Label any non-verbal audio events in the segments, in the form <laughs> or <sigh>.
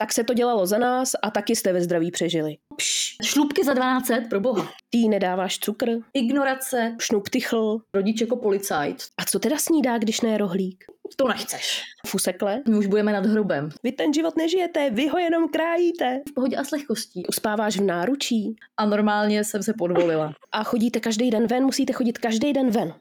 Tak se to dělalo za nás a taky jste ve zdraví přežili. Pš, šlubky za 12, pro boha. Ty nedáváš cukr, Ignorace, šnup tychl. rodič jako policajt. A co teda snídá, když ne rohlík? To nechceš. Fusekle? My už budeme nad hrobem. Vy ten život nežijete, vy ho jenom krájíte. V pohodě a s lehkostí. Uspáváš v náručí A normálně jsem se podvolila. a chodíte každý den ven, musíte chodit každý den ven.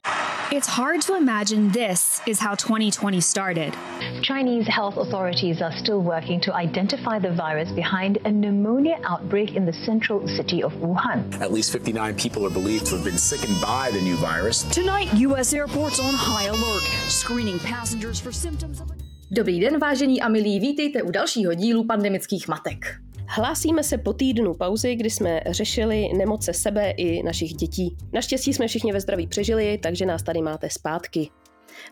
It's hard to imagine this is how 2020 started. Chinese health authorities are still working to identify the virus behind a pneumonia outbreak in the central city of Wuhan. At least 59 people are believed to have been sickened by the new virus. Tonight, U.S. airports on high alert, screening passengers for symptoms of. Dobrý den, vážení a milí, vítejte u dalšího dílu pandemických matek. Hlásíme se po týdnu pauzy, kdy jsme řešili nemoce sebe i našich dětí. Naštěstí jsme všichni ve zdraví přežili, takže nás tady máte zpátky.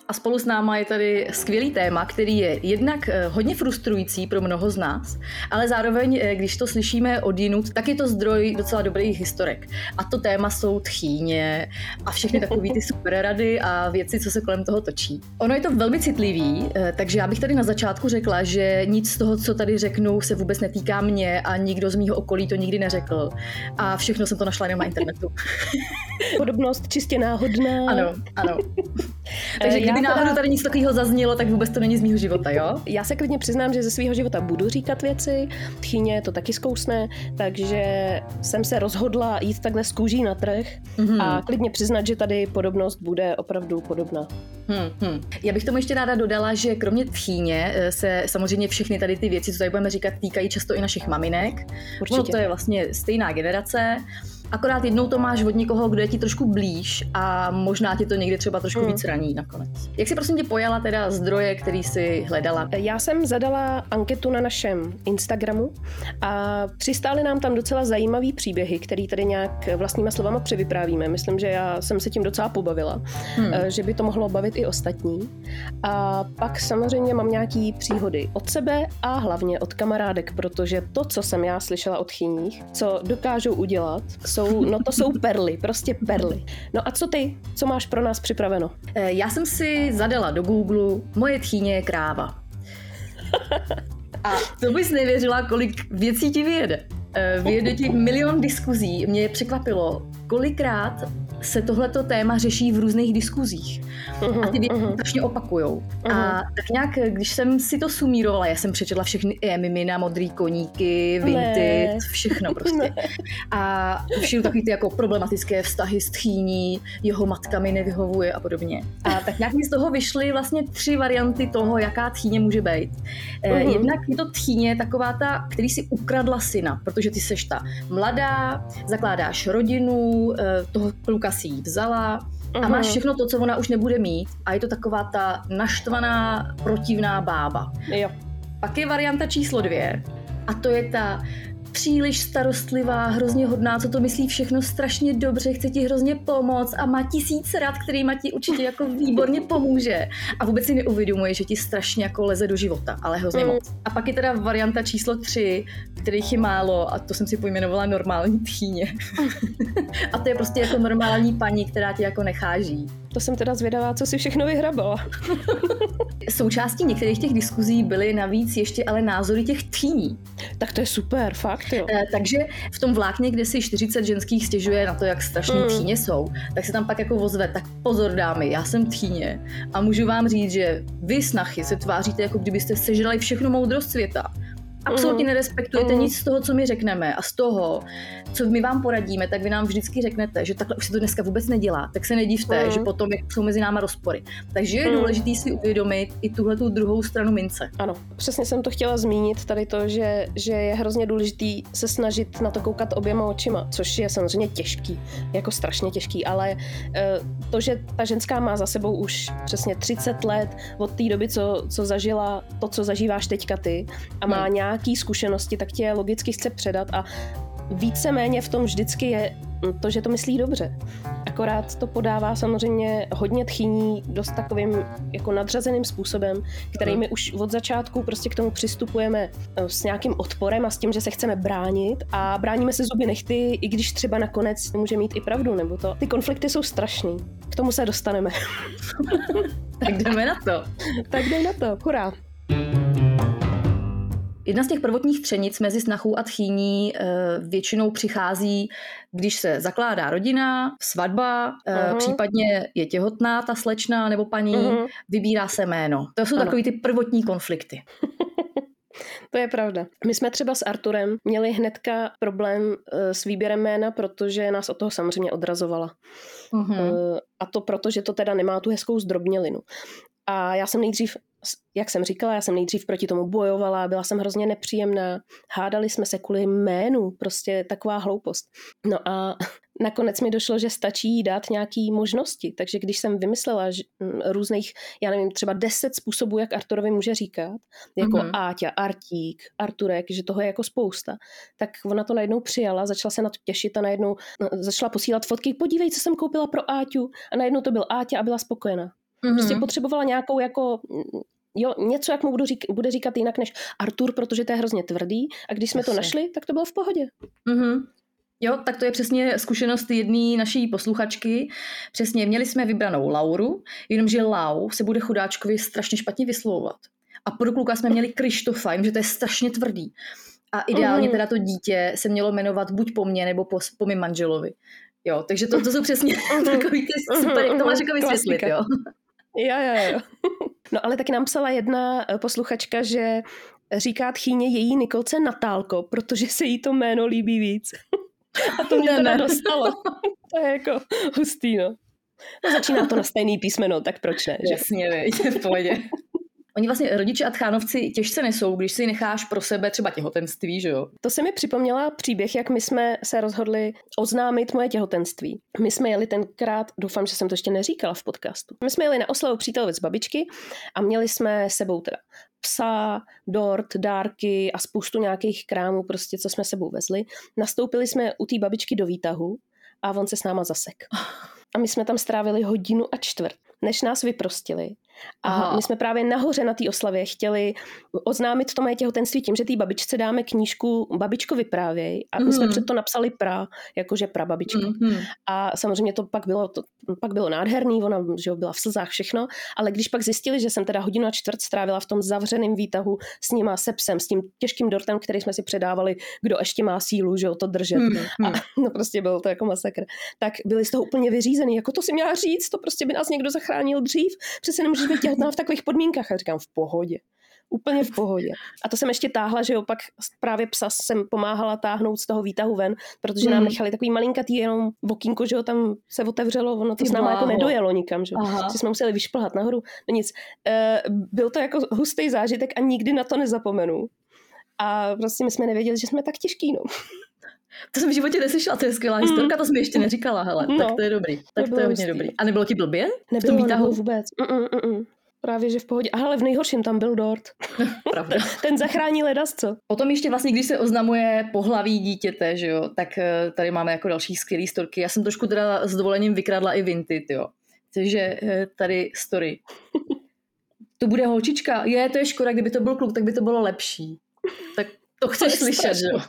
A spolu s náma je tady skvělý téma, který je jednak eh, hodně frustrující pro mnoho z nás, ale zároveň, eh, když to slyšíme od jinut, tak je to zdroj docela dobrých historek. A to téma jsou tchýně a všechny takové ty super rady a věci, co se kolem toho točí. Ono je to velmi citlivý, eh, takže já bych tady na začátku řekla, že nic z toho, co tady řeknu, se vůbec netýká mě a nikdo z mýho okolí to nikdy neřekl. A všechno jsem to našla jenom na internetu. Podobnost čistě náhodná. Ano, ano. <laughs> Takže já kdyby teda- náhodou tady nic takového zaznělo, tak vůbec to není z mýho života, jo? Já se klidně přiznám, že ze svého života budu říkat věci, tchýně to taky zkousne, takže jsem se rozhodla jít takhle z kůží na trh Mhm. a klidně přiznat, že tady podobnost bude opravdu podobná. Hmm, hmm. Já bych tomu ještě ráda dodala, že kromě tchýně eh, se samozřejmě všechny tady ty věci, co tady budeme říkat, týkají často i našich maminek. Určitě. Ono to je vlastně stejná generace, akorát jednou to máš od někoho, kdo je ti trošku blíž a možná ti to někdy třeba trošku Hmm. víc raní nakonec. Jak si prosím tě pojala teda zdroje, který si hledala? Já jsem zadala anketu na našem Instagramu a přistály nám tam docela zajímavý příběhy, který tady nějak vlastníma slovama převyprávíme. Myslím, že já jsem se tím docela pobavila, Hmm. eh, že by to mohlo bavit i ostatní. A pak samozřejmě mám nějaký příhody od sebe a hlavně od kamarádek, protože to, co jsem já slyšela od chyních, co dokážou udělat, jsou, no to jsou perly, prostě perly. No a co ty? Co máš pro nás připraveno? Eh, Já jsem si zadala do Google moje tchýně je kráva. A to bys nevěřila, kolik věcí ti vyjede. Eh, Vyjede ti milion diskuzí. Mě překvapilo, kolikrát se tohleto téma řeší v různých diskuzích. A ty věci Mhm, se strašně opakujou. A tak nějak, když jsem si to sumírovala, já jsem přečetla všechny Emimina, modrý koníky, Vinted, Ne. všechno prostě. A všude takový ty jako problematické vztahy s tchýní, jeho matka mi nevyhovuje a podobně. A tak nějak mi z toho vyšly vlastně tři varianty toho, jaká tchýně může být. Mhm. Jednak je to tchýně taková ta, který si ukradla syna, protože ty seš ta mladá, zakládáš rodinu, eh, toho kluka si jí vzala, a Mhm. máš všechno to, co ona už nebude mít a je to taková ta naštvaná, protivná bába. Jo. Pak je varianta číslo dvě a to je ta příliš starostlivá, hrozně hodná, co to myslí všechno strašně dobře, chce ti hrozně pomoct a má tisíc rad, kterýma ti určitě jako výborně pomůže. A vůbec si neuvědomuje, že ti strašně jako leze do života, ale hrozně Mm. moc. A pak je teda varianta číslo tři, kterých je málo a to jsem si pojmenovala normální tchýně. <laughs> a to je prostě jako normální paní, která tě jako necháží. To jsem teda zvědavá, co si všechno vyhrabala. Součástí některých těch diskuzí byly navíc ještě ale názory těch tchýní. Tak to je super, fakt jo. Eh, Takže v tom vlákně, kde si 40 ženských stěžuje na to, jak strašní Mm. tchýně jsou, tak se tam pak jako ozve, tak pozor dámy, já jsem tchýně a můžu vám říct, že vy snachy se tváříte, jako kdybyste sežrali všechnu moudrost světa. Absolutně Mm. nerespektujete Mm. nic z toho, co my řekneme a z toho, co my vám poradíme, tak vy nám vždycky řeknete, že takhle už se to dneska vůbec nedělá. Tak se nedivte, Mm. že potom jsou mezi náma rozpory. Takže je Mm. důležité si uvědomit i tuhle tu druhou stranu mince. Ano, přesně jsem to chtěla zmínit, tady to, že, že je hrozně důležitý se snažit na to koukat oběma očima, což je samozřejmě těžký, jako strašně těžký, ale eh, to, že ta ženská má za sebou už přesně 30 let od té doby, co, co zažila to, co zažíváš teďka ty a má Hmm. Nějaký zkušenosti, tak tě logicky chce předat a víceméně v tom vždycky je to, že to myslí dobře. Akorát to podává samozřejmě hodně tchyní dost takovým jako nadřazeným způsobem, který my už od začátku prostě k tomu přistupujeme eh, s nějakým odporem a s tím, že se chceme bránit a bráníme se zuby nechty, i když třeba nakonec může mít i pravdu, nebo to. Ty konflikty jsou strašný. K tomu se dostaneme. tak jdeme na to. tak jdeme na to. Hurá. Jedna z těch prvotních třenic mezi snachou a tchýní eh, většinou přichází, když se zakládá rodina, svatba, uh-huh. případně je těhotná ta slečna nebo paní, uh-huh. vybírá se jméno. To jsou ano. takový ty prvotní konflikty. <laughs> To je pravda. My jsme třeba s Arturem měli hnedka problém eh, s výběrem jména, protože nás od toho samozřejmě odrazovala. Uh-huh. A to proto, že to teda nemá tu hezkou zdrobnělinu. A já jsem nejdřív jak jsem říkala, já jsem nejdřív proti tomu bojovala, byla jsem hrozně nepříjemná, hádali jsme se kvůli jménu, prostě taková hloupost. No a <laughs> nakonec mi došlo, že stačí jí dát nějaký možnosti, takže když jsem vymyslela že, různých, já nevím, třeba deset způsobů, jak Arturovi může říkat, jako mm-hmm. Áťa, Artík, Arturek, že toho je jako spousta, tak ona to najednou přijala, začala se na to těšit a najednou no, začala posílat fotky, podívej, co jsem koupila pro Áťu a najednou to byl Áťa a byla spokojená. Mm-hmm. Prostě potřebovala nějakou jako jo, něco, jak mu budu řík, bude říkat jinak než Artur, protože to je hrozně tvrdý a když jsme Jasně. to našli, tak to bylo v pohodě. Mm-hmm. Jo, tak to je přesně zkušenost jedné naší posluchačky. Přesně, měli jsme vybranou Lauru, jenomže Lau se bude chudáčkovi strašně špatně vyslovovat. A pro kluka jsme měli Krištofa, že to je strašně tvrdý. A ideálně mhm. teda to dítě se mělo jmenovat buď po mně, nebo po, po mým manželovi. Jo, takže to, to jsou přesně mhm. <laughs> takový ty super, jak to máš jako vysvětlit, jo. Jo, jo, jo. <laughs> No ale taky nám psala jedna eh, posluchačka, že říká tchýně její Nikolce Natálko, protože se jí to jméno líbí víc. <laughs> A to mě teda dostalo. <laughs> to je jako hustý, no. no. Začíná to na stejný písmeno, tak proč ne? Že? Jasně, veď, v pohodě. Oni vlastně rodiče a tchánovci těžce nesou, když si necháš pro sebe třeba těhotenství, že jo? To se mi připomněla příběh, jak my jsme se rozhodli oznámit moje těhotenství. My jsme jeli tenkrát, doufám, že jsem to ještě neříkala v podcastu. My jsme jeli na oslavu přítelvic babičky a měli jsme sebou teda psa, dort, dárky a spoustu nějakých krámů, prostě, co jsme sebou vezli. Nastoupili jsme u té babičky do výtahu a on se s náma zasek. <laughs> A my jsme tam strávili hodinu a čtvrt, než nás vyprostili a Aha. my jsme právě nahoře na té oslavě chtěli oznámit to moje těhotenství tím, že té babičce dáme knížku Babičko vyprávěj. A my mm. jsme mhm. před to napsali pra, jakože pra babičko. Mm. A samozřejmě to pak bylo, to, pak bylo nádherný, ona že byla v slzách všechno, ale když pak zjistili, že jsem teda hodinu a čtvrt strávila v tom zavřeném výtahu s nima, se psem, s tím těžkým dortem, který jsme si předávali, kdo ještě má sílu, že to držet. Mm. A <laughs> no prostě bylo to jako masakr. Tak byli z toho úplně vyřízený, jako to si měla říct, to prostě by nás někdo zachránil dřív, přece nemůžeš být těhotná v takových podmínkách. A říkám, v pohodě. Úplně v pohodě. A to jsem ještě táhla, že opak právě psa jsem pomáhala táhnout z toho výtahu ven, protože nám hmm. nechali takový malinkatý jenom okýnko, že ho tam se otevřelo, ono to s náma jako nedojelo nikam, že, že jsme museli vyšplhat nahoru. No nic. E, byl to jako hustý zážitek a nikdy na to nezapomenu. A prostě my jsme nevěděli, že jsme tak těžký, no. To jsem v životě neslyšela, to je skvělá historka, to jsem ještě neříkala, hele, no, tak to je dobrý, tak to, to je hodně hustý. dobrý. A nebylo ti blbě? Nebylo, v tom nebylo vůbec. Mm-mm, mm-mm. Právě, že v pohodě. Ale v nejhorším tam byl dort. <laughs> Pravda. <laughs> Ten zachrání ledas, co? Potom ještě vlastně, když se oznamuje pohlaví dítěte, že jo, tak eh, tady máme jako další skvělý storky. Já jsem trošku teda s dovolením vykradla i Vinted, jo. Takže eh, tady story. To bude holčička. Je, to je škoda, kdyby to byl kluk, tak by to bylo lepší. Tak to chceš to slyšet, že jo.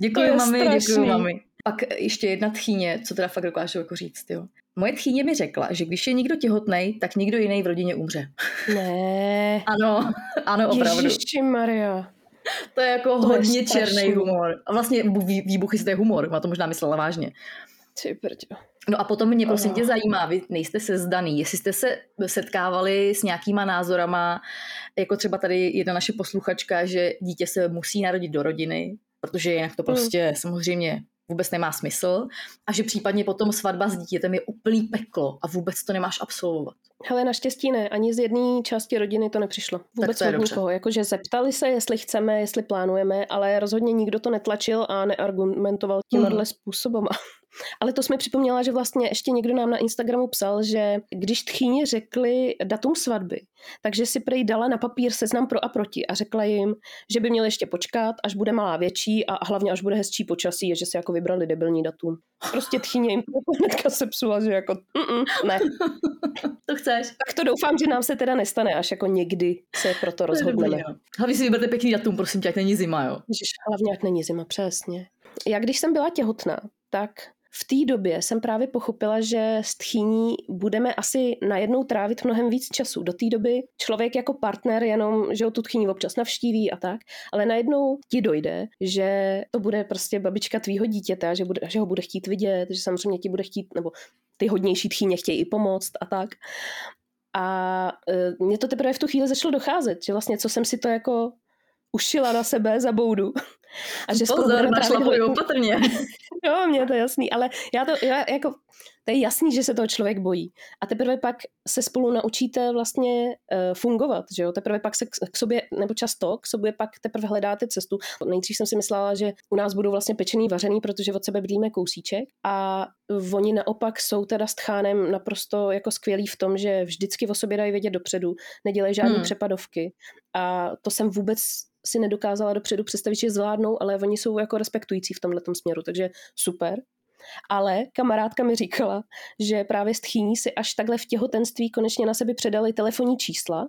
Děkuji mami, děkuji mami. Pak ještě jedna tchýně, co teda fakt dokážu jako říct, jo. Moje tchýně mi řekla, že když je někdo těhotný, tak někdo jiný v rodině umře. Ne. <laughs> ano, ano, opravdu. Ježiši Maria. To je jako to hodně černý humor. A vlastně výbuchy je humor, má to možná myslela vážně. No a potom mě prosím tě zajímá, vy nejste se zdaný, jestli jste se setkávali s nějakýma názorama, jako třeba tady jedna naše posluchačka, že dítě se musí narodit do rodiny, protože jinak to hmm. prostě mm. samozřejmě vůbec nemá smysl a že případně potom svatba s dítětem je úplný peklo a vůbec to nemáš absolvovat. Hele, naštěstí ne, ani z jedné části rodiny to nepřišlo. Vůbec od nikoho. Jakože zeptali se, jestli chceme, jestli plánujeme, ale rozhodně nikdo to netlačil a neargumentoval tímhle mm. způsobem. Ale to jsme připomněla, že vlastně ještě někdo nám na Instagramu psal, že když tchýně řekli datum svatby, takže si prej dala na papír seznam pro a proti a řekla jim, že by měli ještě počkat, až bude malá větší a hlavně až bude hezčí počasí, že si jako vybrali debilní datum. Prostě tchýně jim to hnedka sepsula, že jako ne. <laughs> to chceš. Tak to doufám, že nám se teda nestane, až jako někdy se pro to rozhodneme. Hlavně si vyberte pěkný datum, prosím tě, jak není zima, jo. Ježiš, hlavně jak není zima, přesně. Já když jsem byla těhotná, tak v té době jsem právě pochopila, že s tchýní budeme asi najednou trávit mnohem víc času. Do té doby člověk jako partner jenom, že ho tu tchýní občas navštíví a tak, ale najednou ti dojde, že to bude prostě babička tvýho dítěte, že, bude, že ho bude chtít vidět, že samozřejmě ti bude chtít, nebo ty hodnější tchýně chtějí i pomoct a tak. A e, mně to teprve v tu chvíli začalo docházet, že vlastně co jsem si to jako ušila na sebe za boudu. A že Pozor, našlapuj opatrně. <laughs> jo, mně to jasný, ale já to, já jako, to je jasný, že se toho člověk bojí. A teprve pak se spolu naučíte vlastně uh, fungovat, že jo? Teprve pak se k, k sobě, nebo často k sobě pak teprve hledáte cestu. Nejdřív jsem si myslela, že u nás budou vlastně pečený, vařený, protože od sebe bydlíme kousíček a oni naopak jsou teda s tchánem naprosto jako skvělí v tom, že vždycky o sobě dají vědět dopředu, nedělají žádné hmm. přepadovky a to jsem vůbec si nedokázala dopředu představit, že zvládnou, ale oni jsou jako respektující v tomhle směru, takže super. Ale kamarádka mi říkala, že právě stchýní si až takhle v těhotenství konečně na sebe předali telefonní čísla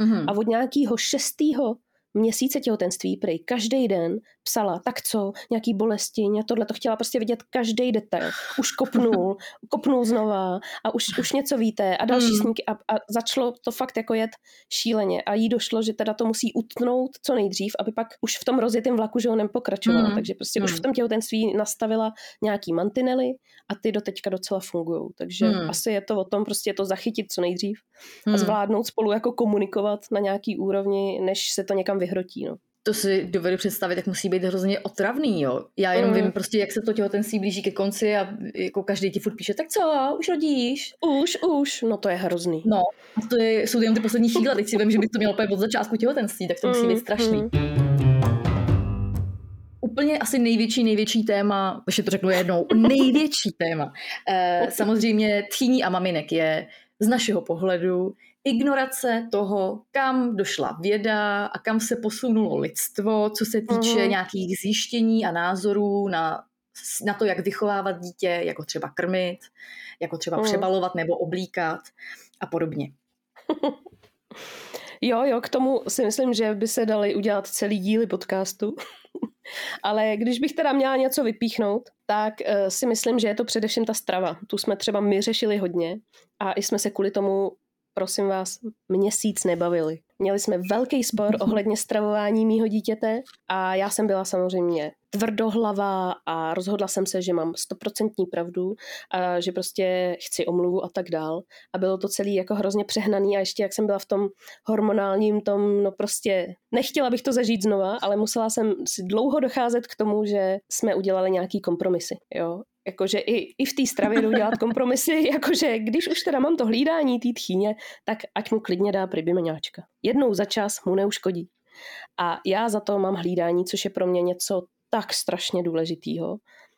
mm-hmm. a od nějakého šestého měsíce těhotenství, prej každý den psala, tak co, nějaký bolesti, mě tohle, to chtěla prostě vidět každý detail. Už kopnul, <laughs> kopnul znova a už, už něco víte a další mm. snímky a, a začalo to fakt jako jet šíleně a jí došlo, že teda to musí utnout co nejdřív, aby pak už v tom rozjetém vlaku, že ho nepokračovala, mm. takže prostě mm. už v tom těhotenství nastavila nějaký mantinely a ty do teďka docela fungují, takže mm. asi je to o tom prostě to zachytit co nejdřív mm. a zvládnout spolu jako komunikovat na nějaký úrovni, než se to někam vyhrotí. No to si dovedu představit, jak musí být hrozně otravný, jo. Já jenom mm. vím prostě, jak se to těhotenství blíží ke konci a jako každý ti furt píše, tak co, už rodíš? Už, už, no to je hrozný. No, a to je, jsou jenom ty poslední chvíle, teď si vím, že by to mělo od začátku těhotenství, tak to musí být strašný. Mm. Úplně asi největší, největší téma, ještě to řeknu jednou, největší téma. Eh, <laughs> samozřejmě tchýní a maminek je z našeho pohledu ignorace toho, kam došla věda a kam se posunulo lidstvo, co se týče uh-huh. nějakých zjištění a názorů na, na to, jak vychovávat dítě, jako třeba krmit, jako třeba uh-huh. přebalovat nebo oblíkat a podobně. <laughs> Jo, jo, k tomu si myslím, že by se dali udělat celý díly podcastu. <laughs> Ale když bych teda měla něco vypíchnout, tak uh, si myslím, že je to především ta strava. Tu jsme třeba my řešili hodně a i jsme se kvůli tomu prosím vás, měsíc nebavili. Měli jsme velký spor <laughs> ohledně stravování mýho dítěte a já jsem byla samozřejmě tvrdohlavá a rozhodla jsem se, že mám stoprocentní pravdu a že prostě chci omluvu a tak dál. A bylo to celý jako hrozně přehnaný a ještě jak jsem byla v tom hormonálním tom, no prostě nechtěla bych to zažít znova, ale musela jsem si dlouho docházet k tomu, že jsme udělali nějaký kompromisy. Jo? Jakože i, i v té stravě jdu dělat kompromisy, <laughs> jakože když už teda mám to hlídání té tchýně, tak ať mu klidně dá pribimeňáčka. Jednou za čas mu neuškodí. A já za to mám hlídání, což je pro mě něco tak strašně důležitýho.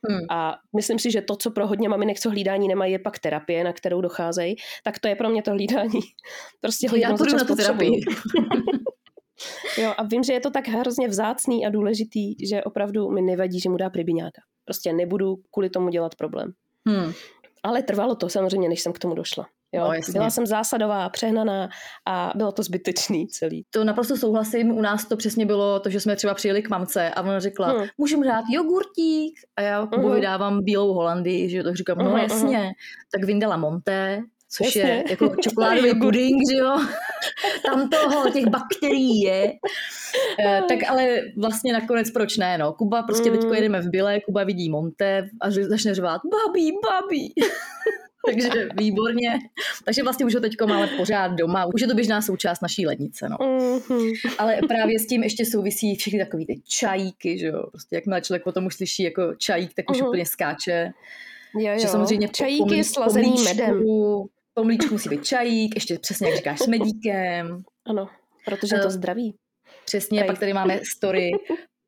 Hmm. A myslím si, že to, co pro hodně maminek, co hlídání nemají, je pak terapie, na kterou docházejí, tak to je pro mě to hlídání. <laughs> Prostě to já půjdu na tu terapii. <laughs> jo, a vím, že je to tak hrozně vzácný a důležitý, že opravdu mi nevadí, že mu dá pribiňáka. Prostě nebudu kvůli tomu dělat problém. Hmm. Ale trvalo to samozřejmě, než jsem k tomu došla. Jo, no, byla jsem zásadová, přehnaná a bylo to zbytečný celý. To naprosto souhlasím, u nás to přesně bylo to, že jsme třeba přijeli k mamce a ona řekla, hmm. můžeme dát jogurtík a já uh-huh. vydávám bílou Holandii, že tak říkám, no uh-huh, jasně, uh-huh. tak vyndala Monté, což Jasně. je jako čokoládový <laughs> puding, že jo? Tam toho, těch bakterií je. <laughs> E, tak ale vlastně nakonec proč ne, no. Kuba prostě mm. teďko jedeme v Bile, Kuba vidí Monte a začne řvát babí, babí. <laughs> Takže výborně. Takže vlastně už ho teď máme pořád doma. Už je to běžná součást naší lednice. No. Mm-hmm. Ale právě s tím ještě souvisí všechny takové ty čajíky, že jo. Prostě jakmile člověk potom už slyší jako čajík, tak už mm-hmm. úplně skáče. Jo, jo. Že samozřejmě Čajíky slazený medem. Po mlíčku musí být čajík, ještě přesně jak říkáš, s medíkem. Ano, protože je to zdraví. Přesně, Tady. pak tady máme story.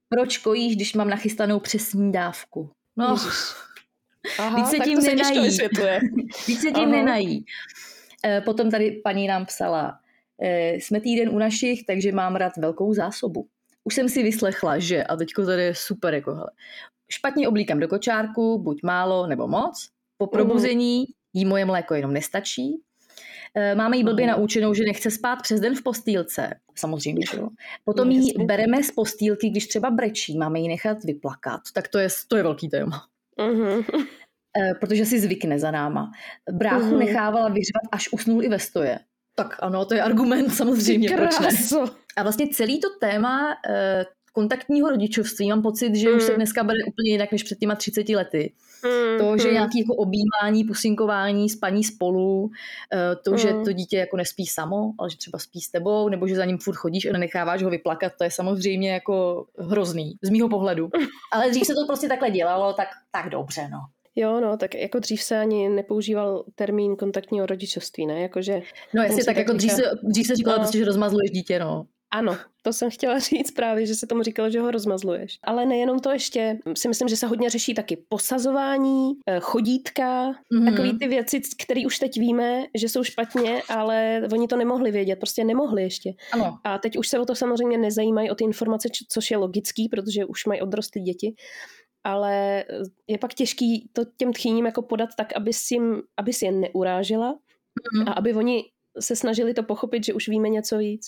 Proč kojíš, když mám nachystanou přesní dávku? No, Ježiš. Aha, Víc se tím se nenají. <laughs> Víc se tím Aha. nenají. Eh, Potom tady paní nám psala, eh, jsme týden u našich, takže mám rád velkou zásobu. Už jsem si vyslechla, že, a teďko tady je super, jako hele, špatně oblíkám do kočárku, buď málo nebo moc, po probuzení jí moje mléko jenom nestačí, Eh, Máme jí blbě Mhm. naučenou, že nechce spát přes den v postýlce. Samozřejmě, že jo. Potom No, jí jasně. bereme z postýlky, když třeba brečí, máme ji nechat vyplakat. Tak to je, to je velký téma. Mhm. Eh, protože si zvykne za náma. Bráchu Mhm. nechávala vyřvat, až usnul i ve stoje. Tak ano, to je argument <laughs> samozřejmě, proč ne. A vlastně celý to téma eh, kontaktního rodičovství, mám pocit, že už se Mm. dneska bere úplně jinak než před těma 30 lety. Mm, To, že mm. nějaký jako objímání, pusinkování, spaní spolu, eh, to, že Mm. to dítě jako nespí samo, ale že třeba spí s tebou, nebo že za ním furt chodíš a nenecháváš ho vyplakat, to je samozřejmě jako hrozný, z mýho pohledu. <laughs> Ale dřív se to prostě takhle dělalo, tak, tak dobře, no. Jo, no, tak jako dřív se ani nepoužíval termín kontaktního rodičovství, ne? Jakože, No jestli tak tak jako dřív se, dřív se říkalo No. prostě, že rozmazluješ dítě, no. Ano, to jsem chtěla říct právě, že se tomu říkalo, že ho rozmazluješ. Ale nejenom to ještě, si myslím, že se hodně řeší taky posazování, eh, chodítka, Mhm. takový ty věci, které už teď víme, že jsou špatně, ale oni to nemohli vědět, prostě nemohli ještě. Ano, A teď už se o to samozřejmě nezajímají, o ty informace, což je logický, protože už mají odrostlé děti. Ale je pak těžký to těm tchýním jako podat tak, aby si, jim, aby si je neurážela Mhm. a aby oni se snažili to pochopit, že už víme něco víc.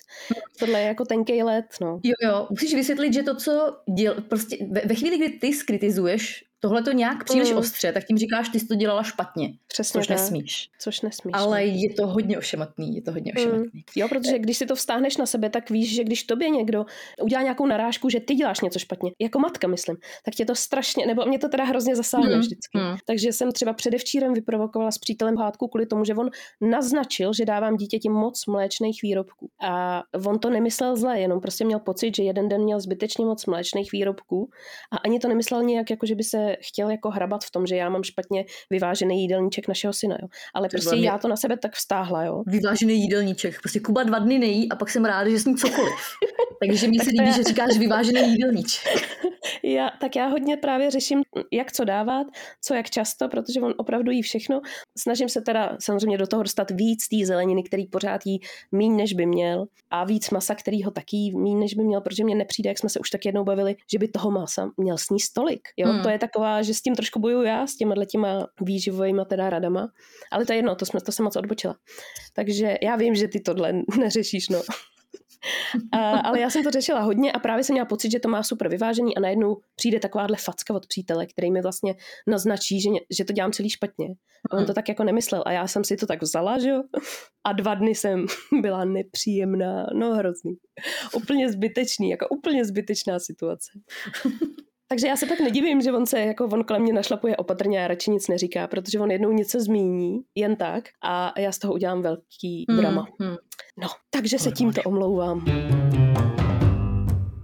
Tohle je jako tenký let, no. Jo, jo, musíš vysvětlit, že to, co děl, prostě ve, ve chvíli, kdy ty skritizuješ tohle to nějak příliš Mm. ostře, tak tím říkáš, ty jsi to dělala špatně, Přesně což tak. nesmíš. Což nesmíš. Ale no. je to hodně ošemetný, je to hodně Mm. ošemetný. Jo, protože když si to vztáhneš na sebe, tak víš, že když tobě někdo udělá nějakou narážku, že ty děláš něco špatně, jako matka, myslím, tak tě to strašně, nebo mě to teda hrozně zasáhne Hmm, vždycky. hmm. Takže jsem třeba předevčírem vyprovokovala s přítelem hádku kvůli tomu, že on naznačil, že dávám dítěti moc mléčných výrobků. A on to nemyslel zle, jenom prostě měl pocit, že jeden den měl zbytečně moc mléčných výrobků a ani to nemyslel nějak, jako že by se chtěl jako hrabat v tom, že já mám špatně vyvážený jídelníček našeho syna. Jo. Ale To prostě velmi- já to na sebe tak vztáhla, jo. Vyvážený jídelníček. Prostě Kuba dva dny nejí a pak jsem ráda, že sní cokoliv. <laughs> Takže mi Tak se líbí, je- že říkáš vyvážený jídelníček. <laughs> Já, tak já hodně právě řeším, jak co dávat, co jak často, protože on opravdu jí všechno. Snažím se teda samozřejmě do toho dostat víc té zeleniny, který pořád jí míň, než by měl, a víc masa, který ho taky míň, než by měl, protože mně nepřijde, jak jsme se už tak jednou bavili, že by toho masa měl sníst tolik. Jo? Hmm. To je taková, že s tím trošku bojuju já, s těma těma výživovými teda radama, ale to je jedno, to, jsme, to jsem moc odbočila. Takže já vím, že ty tohle <laughs> neřešíš, no. A, ale já jsem to řešila hodně a právě jsem měla pocit, že to má super vyvážený a najednou přijde takováhle facka od přítele, který mi vlastně naznačí, že, že to dělám celý špatně. A on to tak jako nemyslel a já jsem si to tak vzala, že jo? A dva dny jsem <laughs> byla nepříjemná, no hrozný. Úplně zbytečný, jako úplně zbytečná situace. Takže já se tak nedivím, že on se jako on kolem mě našlapuje opatrně a radši nic neříká, protože on jednou něco zmíní, jen tak, a já z toho udělám velký drama. Hmm, hmm. No, takže se tímto omlouvám.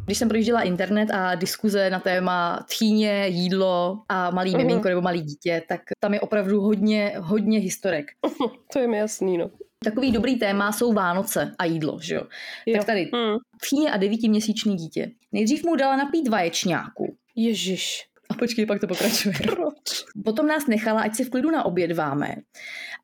Když jsem projížděla internet a diskuze na téma tchýně, jídlo a malý Mhm. miminko nebo malý dítě, tak tam je opravdu hodně, hodně historek. <laughs> To je mi jasný, no. Takový dobrý téma jsou Vánoce a jídlo, že jo? Jo. Tak tady Hmm. tchýně a devítiměsíční dítě. Nejdřív mu dala napít vaječňáku. Ježiš. A počkej, pak to pokračuje. Proč? Potom nás nechala, ať si v klidu naobědváme.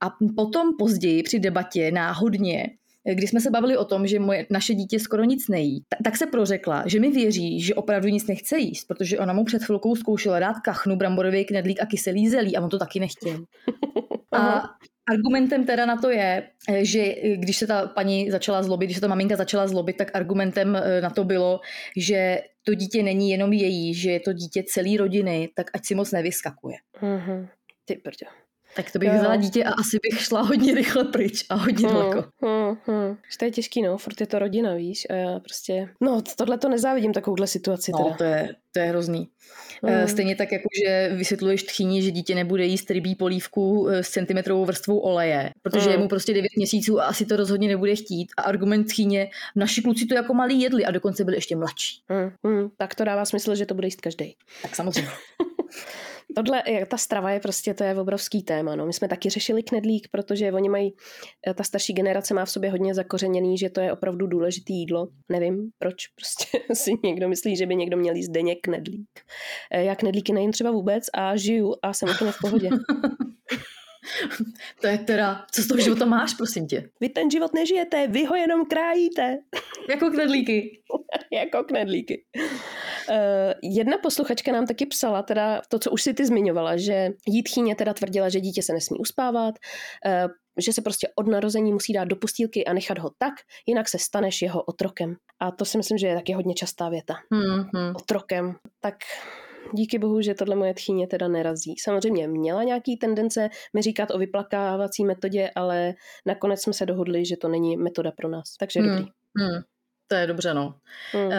A potom později při debatě náhodně, když jsme se bavili o tom, že moje, naše dítě skoro nic nejí, tak, tak se prořekla, že mi věří, že opravdu nic nechce jíst, protože ona mu před chvilkou zkoušela dát kachnu, bramborový knedlík a kyselý zelí a on to taky nechtěl. <laughs> A. argumentem teda na to je, že když se ta paní začala zlobit, když se ta maminka začala zlobit, tak argumentem eh, na to bylo, že to dítě není jenom její, že je to dítě celé rodiny, tak ať si moc nevyskakuje. Mhm. Ty prdě. Tak to bych Jo. vzala dítě a asi bych šla hodně rychle pryč a hodně daleko. Hmm, hmm. Že to je těžký, no, furt je to rodina, víš, a já prostě, no, tohle to nezávidím, takovouhle situaci No, teda. to je, to je hrozný. Mhm. Mm. Stejně tak, jako že vysvětluješ tchýni, že dítě nebude jíst rybí polívku eh, s centimetrovou vrstvou oleje, protože Mm. je mu prostě 9 měsíců a asi to rozhodně nebude chtít. A argument tchýně, naši kluci to jako malí jedli a dokonce byli ještě mladší. Hmm, hmm. Tak to dává smysl, že to bude jíst každý. Tak samozřejmě. <laughs> Tohle, ta strava je prostě, to je obrovský téma. No. My jsme taky řešili knedlík, protože oni mají, eh, ta starší generace má v sobě hodně zakořeněný, že to je opravdu důležité jídlo. Nevím, proč prostě <laughs> si někdo myslí, že by někdo měl jíst denně knedlík. Eh, já knedlíky nejím třeba vůbec a žiju a jsem úplně v pohodě. <laughs> to je teda, co z toho života máš, prosím tě? Vy ten život nežijete, vy ho jenom krájíte. jako knedlíky. <laughs> jako knedlíky. Uh, jedna posluchačka nám taky psala, teda to, co už si ty zmiňovala, že jítchyně teda tvrdila, že dítě se nesmí uspávat, uh, že se prostě od narození musí dát do postýlky a nechat ho tak, jinak se staneš jeho otrokem. A to si myslím, že je taky hodně častá věta. Mm-hmm. Otrokem. Tak díky bohu, že tohle moje tchýně teda nerazí. Samozřejmě měla nějaký tendence mi říkat o vyplakávací metodě, ale nakonec jsme se dohodli, že to není metoda pro nás. Takže hmm. dobrý. Hmm. To je dobře, no. Hmm. Uh,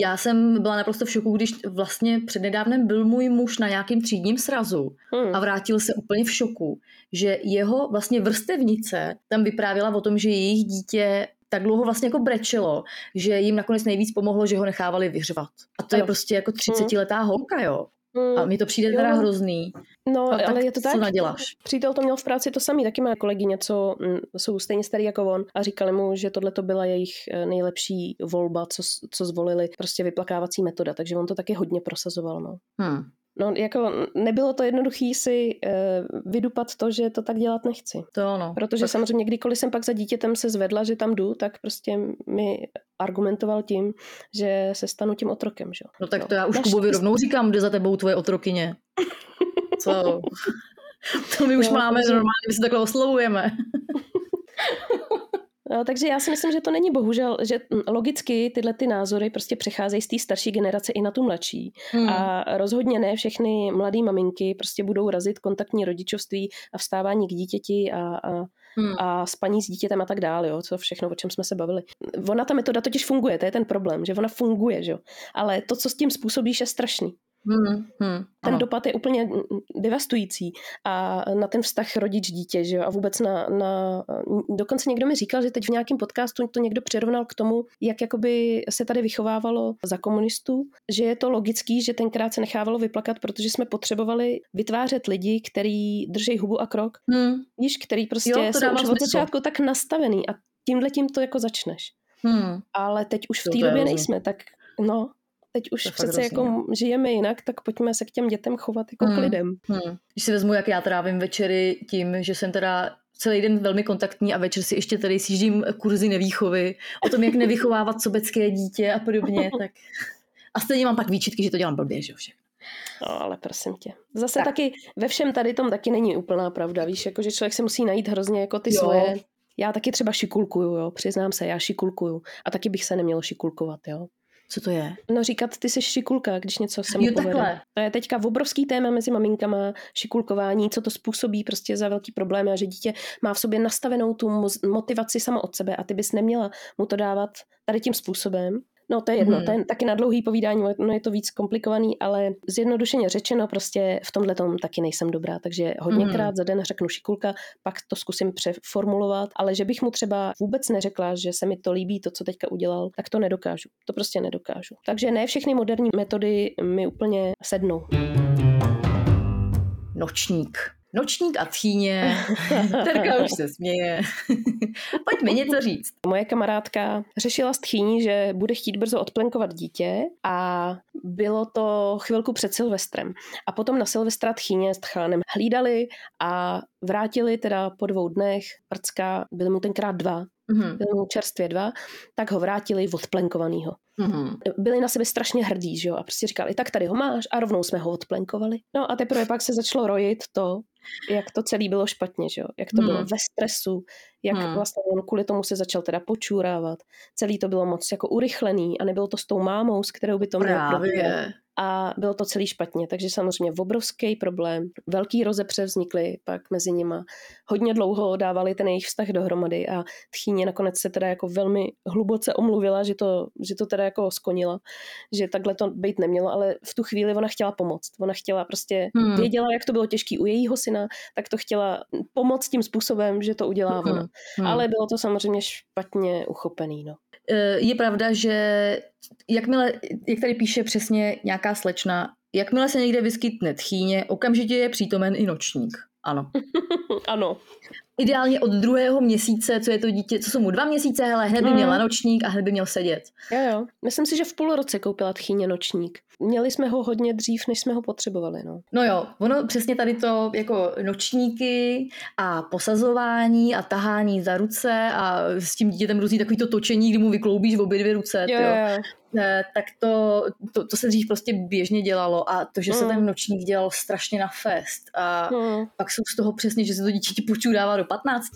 já jsem byla naprosto v šoku, když vlastně přednedávnem byl můj muž na nějakým třídním srazu hmm. a vrátil se úplně v šoku, že jeho vlastně vrstevnice tam vyprávěla o tom, že jejich dítě tak dlouho vlastně jako brečelo, že jim nakonec nejvíc pomohlo, že ho nechávali vyřvat. A to ano. je prostě jako 30-letá hmm. holka, jo. A mi to přijde jo. teda hrozný. No, a ale je to tak. Co naděláš? Přítel to měl v práci to samý, taky má kolegyně, co m, mm, jsou stejně starý jako on a říkali mu, že tohle to byla jejich eh, nejlepší volba, co, co zvolili, prostě vyplakávací metoda, takže on to taky hodně prosazoval. No. Hmm. No, jako nebylo to jednoduché si uh, vydupat to, že to tak dělat nechci. To ano. Protože tak... samozřejmě, kdykoliv jsem pak za dítětem se zvedla, že tam jdu, tak prostě mi argumentoval tím, že se stanu tím otrokem. Že? No tak to já už Naš... Kubovi rovnou říkám, kde za tebou tvoje otrokyně. <laughs> Co? <laughs> to my už no, máme takže... normálně, my se takhle oslovujeme. <laughs> No, takže já si myslím, že to není bohužel, že logicky tyhle ty názory prostě přecházejí z té starší generace i na tu mladší. Hmm. A rozhodně ne všechny mladé maminky prostě budou razit kontaktní rodičovství a vstávání k dítěti a, a, hmm. a spaní s dítětem a tak dále, jo, co všechno, o čem jsme se bavili. Ona ta metoda totiž funguje, to je ten problém, že ona funguje, že jo. Ale to, co s tím způsobíš, je strašný. Hmm, hmm, ten ano. dopad je úplně devastující a na ten vztah rodič-dítě, že jo, a vůbec na, na, dokonce někdo mi říkal, že teď v nějakém podcastu to někdo přirovnal k tomu, jak jakoby se tady vychovávalo za komunistů, že je to logický, že tenkrát se nechávalo vyplakat, protože jsme potřebovali vytvářet lidi, který drží hubu a krok, hmm. víš, který prostě jo, jsou už od začátku tak nastavený a tímhle tím to jako začneš. Hmm. Ale teď už v té době nejsme, tak no, teď už přece jako žijeme jinak, tak pojďme se k těm dětem chovat jako hmm. k lidem. Hmm. Když si vezmu, jak já trávím večery tím, že jsem teda celý den velmi kontaktní a večer si ještě tady sjíždím kurzy nevýchovy, o tom, jak nevychovávat sobecké dítě a podobně, <laughs> tak a stejně mám pak výčitky, že to dělám blbě, že všechno. No, ale prosím tě. Zase tak. taky ve všem tady tom taky není úplná pravda, víš, jako že člověk se musí najít hrozně jako ty jo. svoje. Já taky třeba šikulkuju, jo, přiznám se, já šikulkuju a taky bych se nemělo šikulkovat, jo. Co to je? No říkat, ty jsi šikulka, když něco se mu povede. To je teďka obrovský téma mezi maminkama, šikulkování, co to způsobí prostě za velký problém a že dítě má v sobě nastavenou tu motivaci samo od sebe a ty bys neměla mu to dávat tady tím způsobem. No to je jedno, hmm. to je taky na dlouhý povídání, no je to víc komplikovaný, ale zjednodušeně řečeno prostě v tomhle tom taky nejsem dobrá, takže hodněkrát hmm. za den řeknu šikulka, pak to zkusím přeformulovat, ale že bych mu třeba vůbec neřekla, že se mi to líbí, to, co teďka udělal, tak to nedokážu. To prostě nedokážu. Takže ne všechny moderní metody mi úplně sednou. Nočník. Nočník a tchýně. <laughs> Terka už se směje. <laughs> Pojďme něco říct. Moje kamarádka řešila s tchýní, že bude chtít brzo odplenkovat dítě a bylo to chvilku před Silvestrem. A potom na Silvestra tchýně s tchánem hlídali a vrátili teda po dvou dnech, prcka, byly mu tenkrát dva, mm-hmm. byly mu čerstvě dva, tak ho vrátili odplenkovanýho. Mm-hmm. Byli na sebe strašně hrdí, že jo, a prostě říkali, tak tady ho máš a rovnou jsme ho odplenkovali. No a teprve pak se začalo rojit to, jak to celé bylo špatně, že jo? jak to hmm. bylo ve stresu, jak hmm. vlastně on kvůli tomu se začal teda počůrávat. Celý to bylo moc jako urychlený a nebylo to s tou mámou, s kterou by to mělo Právě a bylo to celý špatně, takže samozřejmě obrovský problém. Velký rozepře vznikly pak mezi nima. Hodně dlouho dávali ten jejich vztah dohromady a tchýně nakonec se teda jako velmi hluboce omluvila, že to, že to teda jako skonila, že takhle to být nemělo, ale v tu chvíli ona chtěla pomoct. Ona chtěla prostě, hmm. věděla, jak to bylo těžké u jejího syna, tak to chtěla pomoct tím způsobem, že to udělá hmm. ona. Hmm. Ale bylo to samozřejmě špatně uchopený, no. Eh, je pravda, že jakmile, jak tady píše přesně nějaká slečna, Jakmile se někde vyskytne tchýně, okamžitě je přítomen i nočník. Ano. <laughs> ano. Ideálně od druhého měsíce, co je to dítě, co jsou mu dva měsíce, hele, hned by měl na nočník a hned by měl sedět. Jo, jo. Myslím si, že v půl roce koupila tchýně nočník. Měli jsme ho hodně dřív, než jsme ho potřebovali, no. No jo, ono přesně tady to jako nočníky a posazování a tahání za ruce a s tím dítětem různý takový to točení, kdy mu vykloubíš v obě dvě ruce. Jo, jo. Eh, tak to, to, to se dřív prostě běžně dělalo a to, že se mm. ten nočník dělal strašně na fest a mm. pak jsou z toho přesně, že se to dítě počůdává do 15,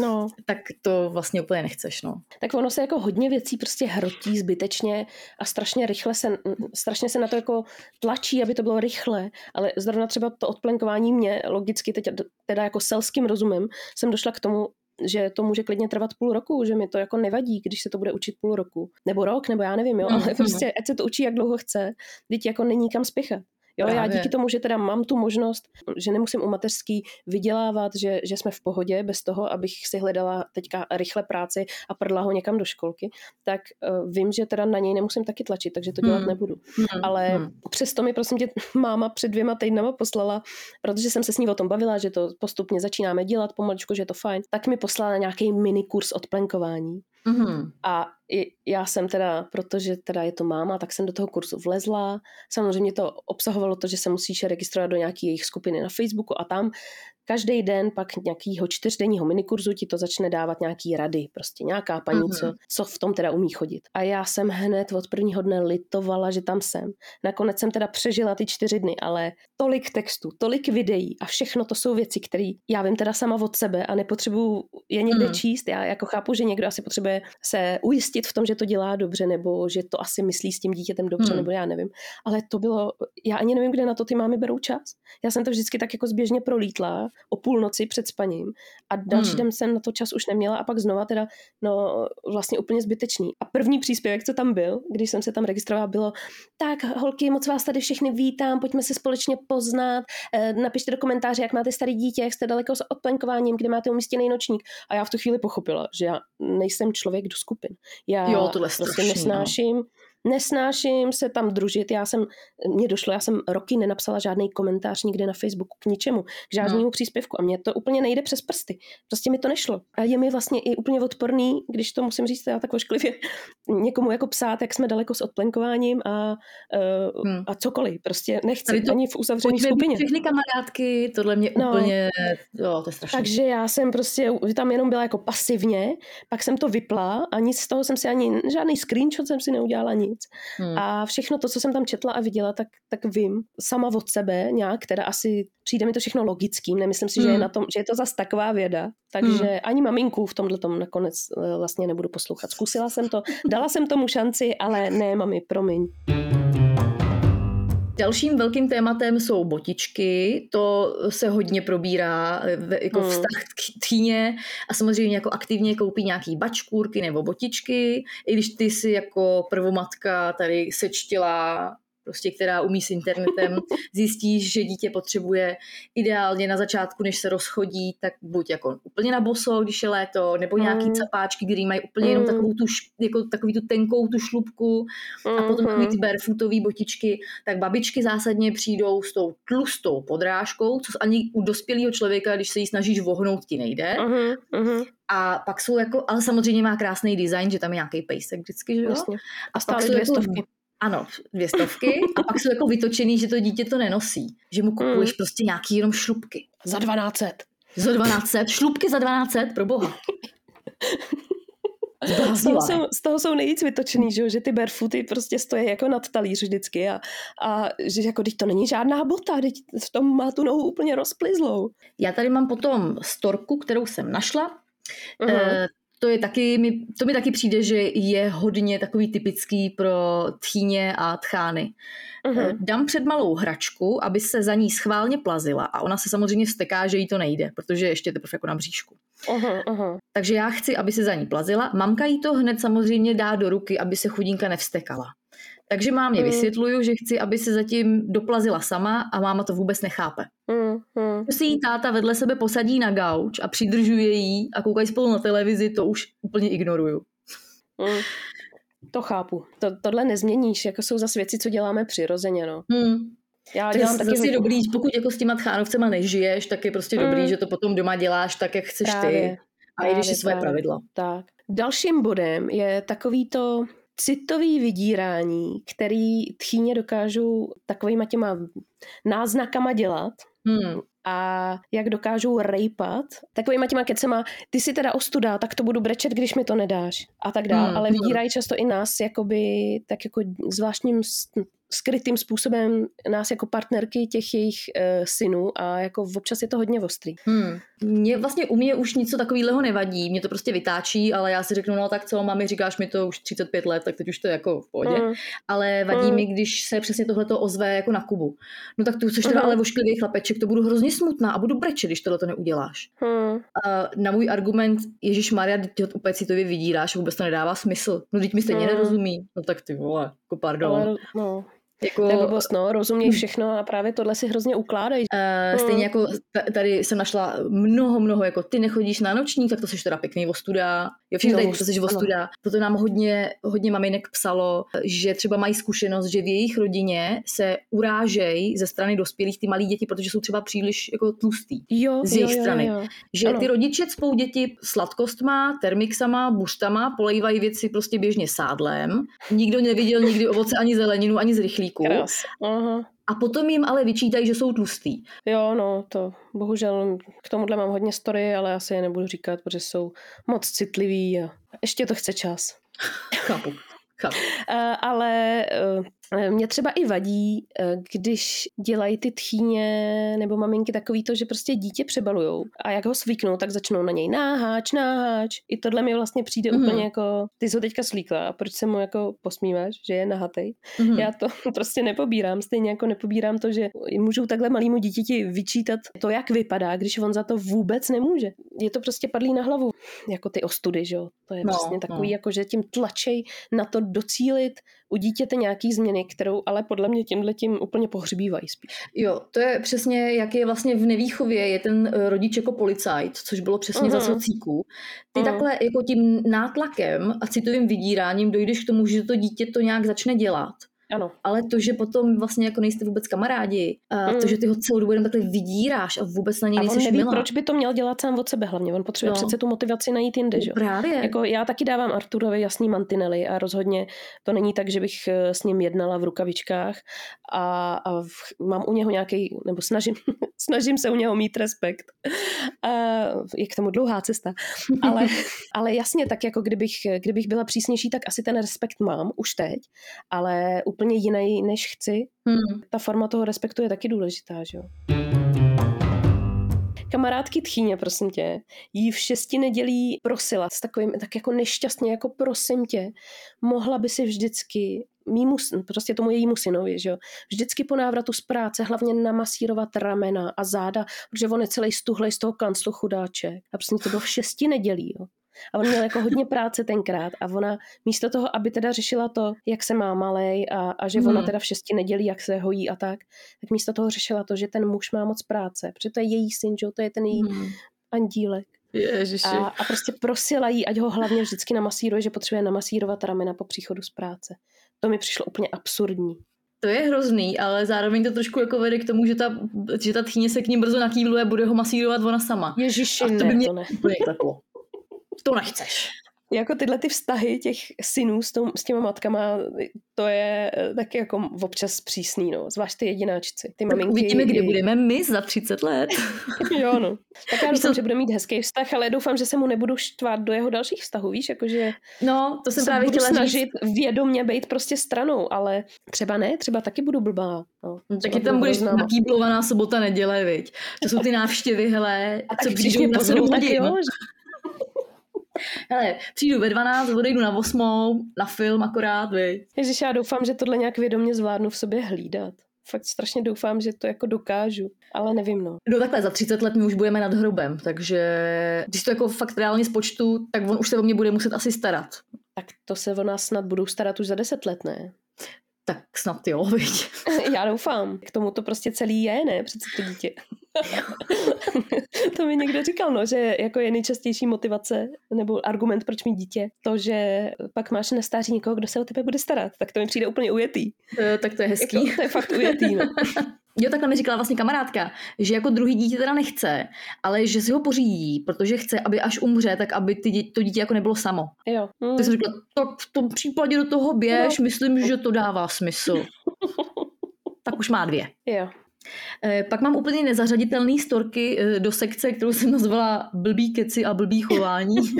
no. tak to vlastně úplně nechceš, no. Tak ono se jako hodně věcí prostě hrotí zbytečně a strašně rychle se, strašně se na to jako tlačí, aby to bylo rychle, ale zrovna třeba to odplenkování mě logicky teď teda jako selským rozumem jsem došla k tomu, že to může klidně trvat půl roku, že mi to jako nevadí, když se to bude učit půl roku. Nebo rok, nebo já nevím, jo, ale mm-hmm. prostě ať se to učí, jak dlouho chce, teď jako není kam spěchat. Jo, Právě. já díky tomu, že teda mám tu možnost, že nemusím u mateřský vydělávat, že, že jsme v pohodě bez toho, abych si hledala teďka rychle práci a prdla ho někam do školky, tak uh, vím, že teda na něj nemusím taky tlačit, takže to dělat hmm. nebudu. Hmm. Ale hmm. přesto mi prosím tě <laughs> máma před dvěma týdnama poslala, protože jsem se s ní o tom bavila, že to postupně začínáme dělat pomaličku, že je to fajn, tak mi poslala nějaký mini kurz odplenkování. Mm-hmm. A já jsem teda, protože teda je to máma, tak jsem do toho kurzu vlezla. Samozřejmě to obsahovalo to, že se musíš registrovat do nějaké jejich skupiny na Facebooku a tam každý den pak nějakýho čtyřdenního minikurzu ti to začne dávat nějaký rady, prostě nějaká paní, mm-hmm. co, co v tom teda umí chodit. A já jsem hned od prvního dne litovala, že tam jsem. Nakonec jsem teda přežila ty čtyři dny, ale tolik textů, tolik videí a všechno to jsou věci, které já vím teda sama od sebe a nepotřebuju je někde mm. číst. Já jako chápu, že někdo asi potřebuje se ujistit v tom, že to dělá dobře, nebo že to asi myslí s tím dítětem dobře, mm. nebo já nevím. Ale to bylo, já ani nevím, kde na to ty mámy berou čas. Já jsem to vždycky tak jako zběžně prolítla o půlnoci před spaním a další hmm. den jsem na to čas už neměla a pak znova teda, no vlastně úplně zbytečný. A první příspěvek, co tam byl, když jsem se tam registrovala, bylo tak holky, moc vás tady všechny vítám, pojďme se společně poznat, eh, napište do komentáře, jak máte starý dítě, jak jste daleko s odplenkováním, kde máte umístěný nočník. A já v tu chvíli pochopila, že já nejsem člověk do skupin. Já jo, tohle prostě nesnáším, no nesnáším se tam družit. Já jsem, mně došlo, já jsem roky nenapsala žádný komentář nikdy na Facebooku k ničemu, k žádnému no. příspěvku a mně to úplně nejde přes prsty. Prostě mi to nešlo. A je mi vlastně i úplně odporný, když to musím říct já tak ošklivě, někomu jako psát, jak jsme daleko s odplenkováním a, uh, hmm. a cokoliv. Prostě nechci to, ani v uzavřené skupině. Všechny kamarádky, tohle mě no. úplně, jo, to je strašné. Takže já jsem prostě tam jenom byla jako pasivně, pak jsem to vypla a nic z toho jsem si ani, žádný screenshot jsem si neudělala, nic nic. Hmm. A všechno to, co jsem tam četla a viděla, tak, tak vím sama od sebe nějak, teda asi přijde mi to všechno logickým, nemyslím si, hmm. že, je hmm. na tom, že je to zas taková věda, takže hmm. ani maminku v tomhle tom nakonec eh, vlastně nebudu poslouchat. Zkusila jsem to, dala jsem tomu šanci, ale ne, mami, promiň. Dalším velkým tématem jsou botičky, to se hodně probírá jako hmm. vztah k tchýně a samozřejmě jako aktivně koupí nějaký bačkůrky nebo botičky, i když ty si jako prvomatka tady sečtila prostě, která umí s internetem, <laughs> zjistíš, že dítě potřebuje ideálně na začátku, než se rozchodí, tak buď jako úplně na boso, když je léto, nebo nějaký mm. capáčky, který mají úplně mm. jenom takovou tu, jako takový tu tenkou tu šlubku mm. a potom takový ty mm-hmm. barefootové botičky, tak babičky zásadně přijdou s tou tlustou podrážkou, co ani u dospělého člověka, když se jí snažíš vohnout, ti nejde. Mm. A pak jsou jako, ale samozřejmě má krásný design, že tam je nějaký pejsek vždycky, že jo? Jasně. A stále dvě jako stovky. Ano, dvě stovky <laughs> a pak jsou jako vytočený, že to dítě to nenosí. Že mu kupuješ mm. prostě nějaký jenom šlubky. Za 1200. Za 1200, šlubky za 1200, pro boha. <laughs> Z toho, jsou, z toho jsou nejvíc vytočený, že, že ty barefooty prostě stojí jako nad talíř vždycky a, a že jako teď to není žádná bota, teď v tom má tu nohu úplně rozplizlou. Já tady mám potom storku, kterou jsem našla. Uh-huh to je taky, mi, to mi taky přijde, že je hodně takový typický pro tchýně a tchány. Uh-huh. Dám před malou hračku, aby se za ní schválně plazila a ona se samozřejmě vsteká, že jí to nejde, protože ještě teprve jako na bříšku. Uh-huh, uh-huh. Takže já chci, aby se za ní plazila. Mamka jí to hned samozřejmě dá do ruky, aby se chudinka nevstekala. Takže mámě mm. vysvětluju, že chci, aby se zatím doplazila sama a máma to vůbec nechápe. Mm, mm. Si jí táta vedle sebe posadí na gauč a přidržuje jí a koukají spolu na televizi, to už úplně ignoruju. Mm. To chápu. To, tohle nezměníš, jako jsou zase věci, co děláme přirozeně, no. Mm. Já To je dělám taky zase hodně. dobrý, pokud jako s těma tchánovcema nežiješ, tak je prostě Mm. dobrý, že to potom doma děláš tak, jak chceš Právě, ty. A jdeš si právě. pravidla. Tak. Dalším bodem je takový to citový vydírání, který tchýně dokážou takovýma těma náznakama dělat Hmm. A jak dokážou rejpat takovýma těma kecema, ty si teda ostuda, tak to budu brečet, když mi to nedáš a tak dále, Hmm, ale hmm. vydírají často i nás jakoby tak jako zvláštním skrytým způsobem nás jako partnerky těch jejich uh, synů a jako občas je to hodně ostrý. Hmm. Mně vlastně u mě už něco takového nevadí, mě to prostě vytáčí, ale já si řeknu, no tak co, mami, říkáš mi to už 35 let, tak teď už to je jako v pohodě. Mm. Ale vadí Mm. mi, když se přesně tohleto ozve jako na Kubu. No tak tu jsi teda Mhm. ale vošklivý chlapeček, to budu hrozně smutná a budu brečet, když tohle to neuděláš. Hmm. A na můj argument, Ježíš Maria, ty ho úplně citově vydíráš, vůbec to nedává smysl. No teď mi stejně Mm. nerozumí. No tak ty vole, jako pardon. Ale, no, jako, to je blbost, no, rozumějí všechno a právě tohle si hrozně ukládají. Uh, stejně jako tady jsem našla mnoho, mnoho, jako ty nechodíš na nočník, tak to jsi teda pěkný ostuda. Jo, všichni No, tady to jsi ano. ostuda. Proto nám hodně, hodně maminek psalo, že třeba mají zkušenost, že v jejich rodině se urážejí ze strany dospělých ty malí děti, protože jsou třeba příliš jako tlustý. Jo, Z jo, jejich jo, strany. Jo. Že Ano. ty rodiče cpou děti sladkostma, termixama, buštama, polejvají věci prostě běžně sádlem. Nikdo neviděl nikdy ovoce ani zeleninu, ani z Krás. Aha. A potom jim ale vyčítají, že jsou tlustý. Jo, no, to bohužel k tomuhle mám hodně story, ale asi je nebudu říkat, protože jsou moc citliví a ještě to chce čas. <laughs> Chápu. Chápu. Uh, ale uh, mě třeba i vadí, uh, když dělají ty tchýně nebo maminky takový to, že prostě dítě přebalujou a jak ho svíknou, tak začnou na něj náháč, náháč. I tohle mi vlastně přijde Mhm. mm. úplně jako, ty jsi ho teďka slíkla a proč se mu jako posmíváš, že je nahatej. Mhm. Já to <laughs> prostě nepobírám, stejně jako nepobírám to, že můžou takhle malýmu dítěti vyčítat to, jak vypadá, když on za to vůbec nemůže. Je to prostě padlý na hlavu, jako ty ostudy, že jo. To je No, přesně takový, no. jako že tím tlačej na to docílit u dítěte nějaký změny, kterou ale podle mě tímhle tím úplně pohřbívají spíš. Jo, to je přesně, jak je vlastně v nevýchově, je ten eh, rodič jako policajt, což bylo přesně Mhm. za sociíků. Ty Mhm. takhle jako tím nátlakem a citovým vydíráním dojdeš k tomu, že to dítě to nějak začne dělat. Ano. Ale to, že potom vlastně jako nejste vůbec kamarádi, a Mm. to, že ty ho celou dobu jenom takhle vydíráš a vůbec na něj A on nejsi neví, milá. proč by to měl dělat sám od sebe hlavně. On potřebuje No. no. přece tu motivaci najít jinde, že jo. Právě. Jako já taky dávám Arturovi jasný mantinely a rozhodně to není tak, že bych eh, s ním jednala v rukavičkách a, a v, mám u něho nějaký, nebo snažím, <laughs> snažím se u něho mít respekt. A je k tomu dlouhá cesta. Ale, <laughs> ale jasně, tak jako kdybych, kdybych byla přísnější, tak asi ten respekt mám už teď, ale úplně jiný, než chci. Hmm. Ta forma toho respektu je taky důležitá, že jo. Kamarádky tchýně, prosím tě, jí v šesti nedělí prosila s takovým tak jako nešťastně, jako prosím tě, mohla by si vždycky mýmu, syn- prostě tomu jejímu synovi, že jo, vždycky po návratu z práce hlavně namasírovat ramena a záda, protože on je celý stuhlej z toho kanclu chudáček. A prostě to bylo v šesti nedělí, jo. A on měl jako hodně práce tenkrát a ona místo toho, aby teda řešila to, jak se má malej a, a že Hmm. ona teda v šesti nedělí, jak se hojí a tak, tak místo toho řešila to, že ten muž má moc práce, protože to je její syn, že jo, to je ten její Hmm. andílek. Ježiši. A, a prostě prosila jí, ať ho hlavně vždycky namasíruje, že potřebuje namasírovat ramena po příchodu z práce. To mi přišlo úplně absurdní. To je hrozný, ale zároveň to trošku jako vede k tomu, že ta, že ta tchýně se k ním brzo nakývluje a bude ho masírovat ona sama. Ježiši, A to ne, by mě to ne. To nechceš. Jako tyhle ty vztahy těch synů s, tom, s těma matkama, to je eh, taky jako občas přísný, no. Zvlášť ty jedináčci. Ty Tak maminky. uvidíme, kde i- budeme my za 30 let. <laughs> Jo, no. Tak já doufám, že bude mít hezký vztah, ale doufám, že se mu nebudu štvát do jeho dalších vztahů, víš, jakože No, to jsem se právě budu chtěla snažit říct. vědomě být prostě stranou, ale třeba ne, třeba taky budu blbá. No, No, třeba taky tam budu budeš nakýblovaná sobota, neděle, viď? To jsou ty návštěvy, hele, A co přijdou na pozvou, 7 tak hodin. jo, že- Hele, přijdu ve 12, odejdu na 8, na film akorát, viď? Ježiš, já doufám, že tohle nějak vědomě zvládnu v sobě hlídat. Fakt strašně doufám, že to jako dokážu, ale nevím, no. No takhle, za 30 let my už budeme nad hrobem, takže když to jako fakt reálně spočtu, tak on už se o mě bude muset asi starat. Tak to se o nás snad budou starat už za deset let, ne? Tak snad jo, <laughs> viď? <laughs> Já doufám. K tomu to prostě celý je, ne? Přece to dítě. <laughs> to mi někdo říkal, no, že jako je nejčastější motivace nebo argument, proč mít dítě, to, že pak máš na stáří někoho, kdo se o tebe bude starat. Tak to mi přijde úplně ujetý. Eh, tak to je hezký. Jako, to je fakt ujetý, no. Jo, takhle mi říkala vlastně kamarádka, že jako druhý dítě teda nechce, ale že si ho pořídí, protože chce, aby až umře, tak aby ty, dě- to dítě jako nebylo samo. Jo. Mm. Tak jsem říkala, tak v tom případě do toho běž, No. myslím, že to dává smysl. <laughs> tak už má dvě. Jo. Eh, Pak mám úplně nezařaditelný storky eh, do sekce, kterou jsem nazvala blbý keci a blbý chování. <laughs>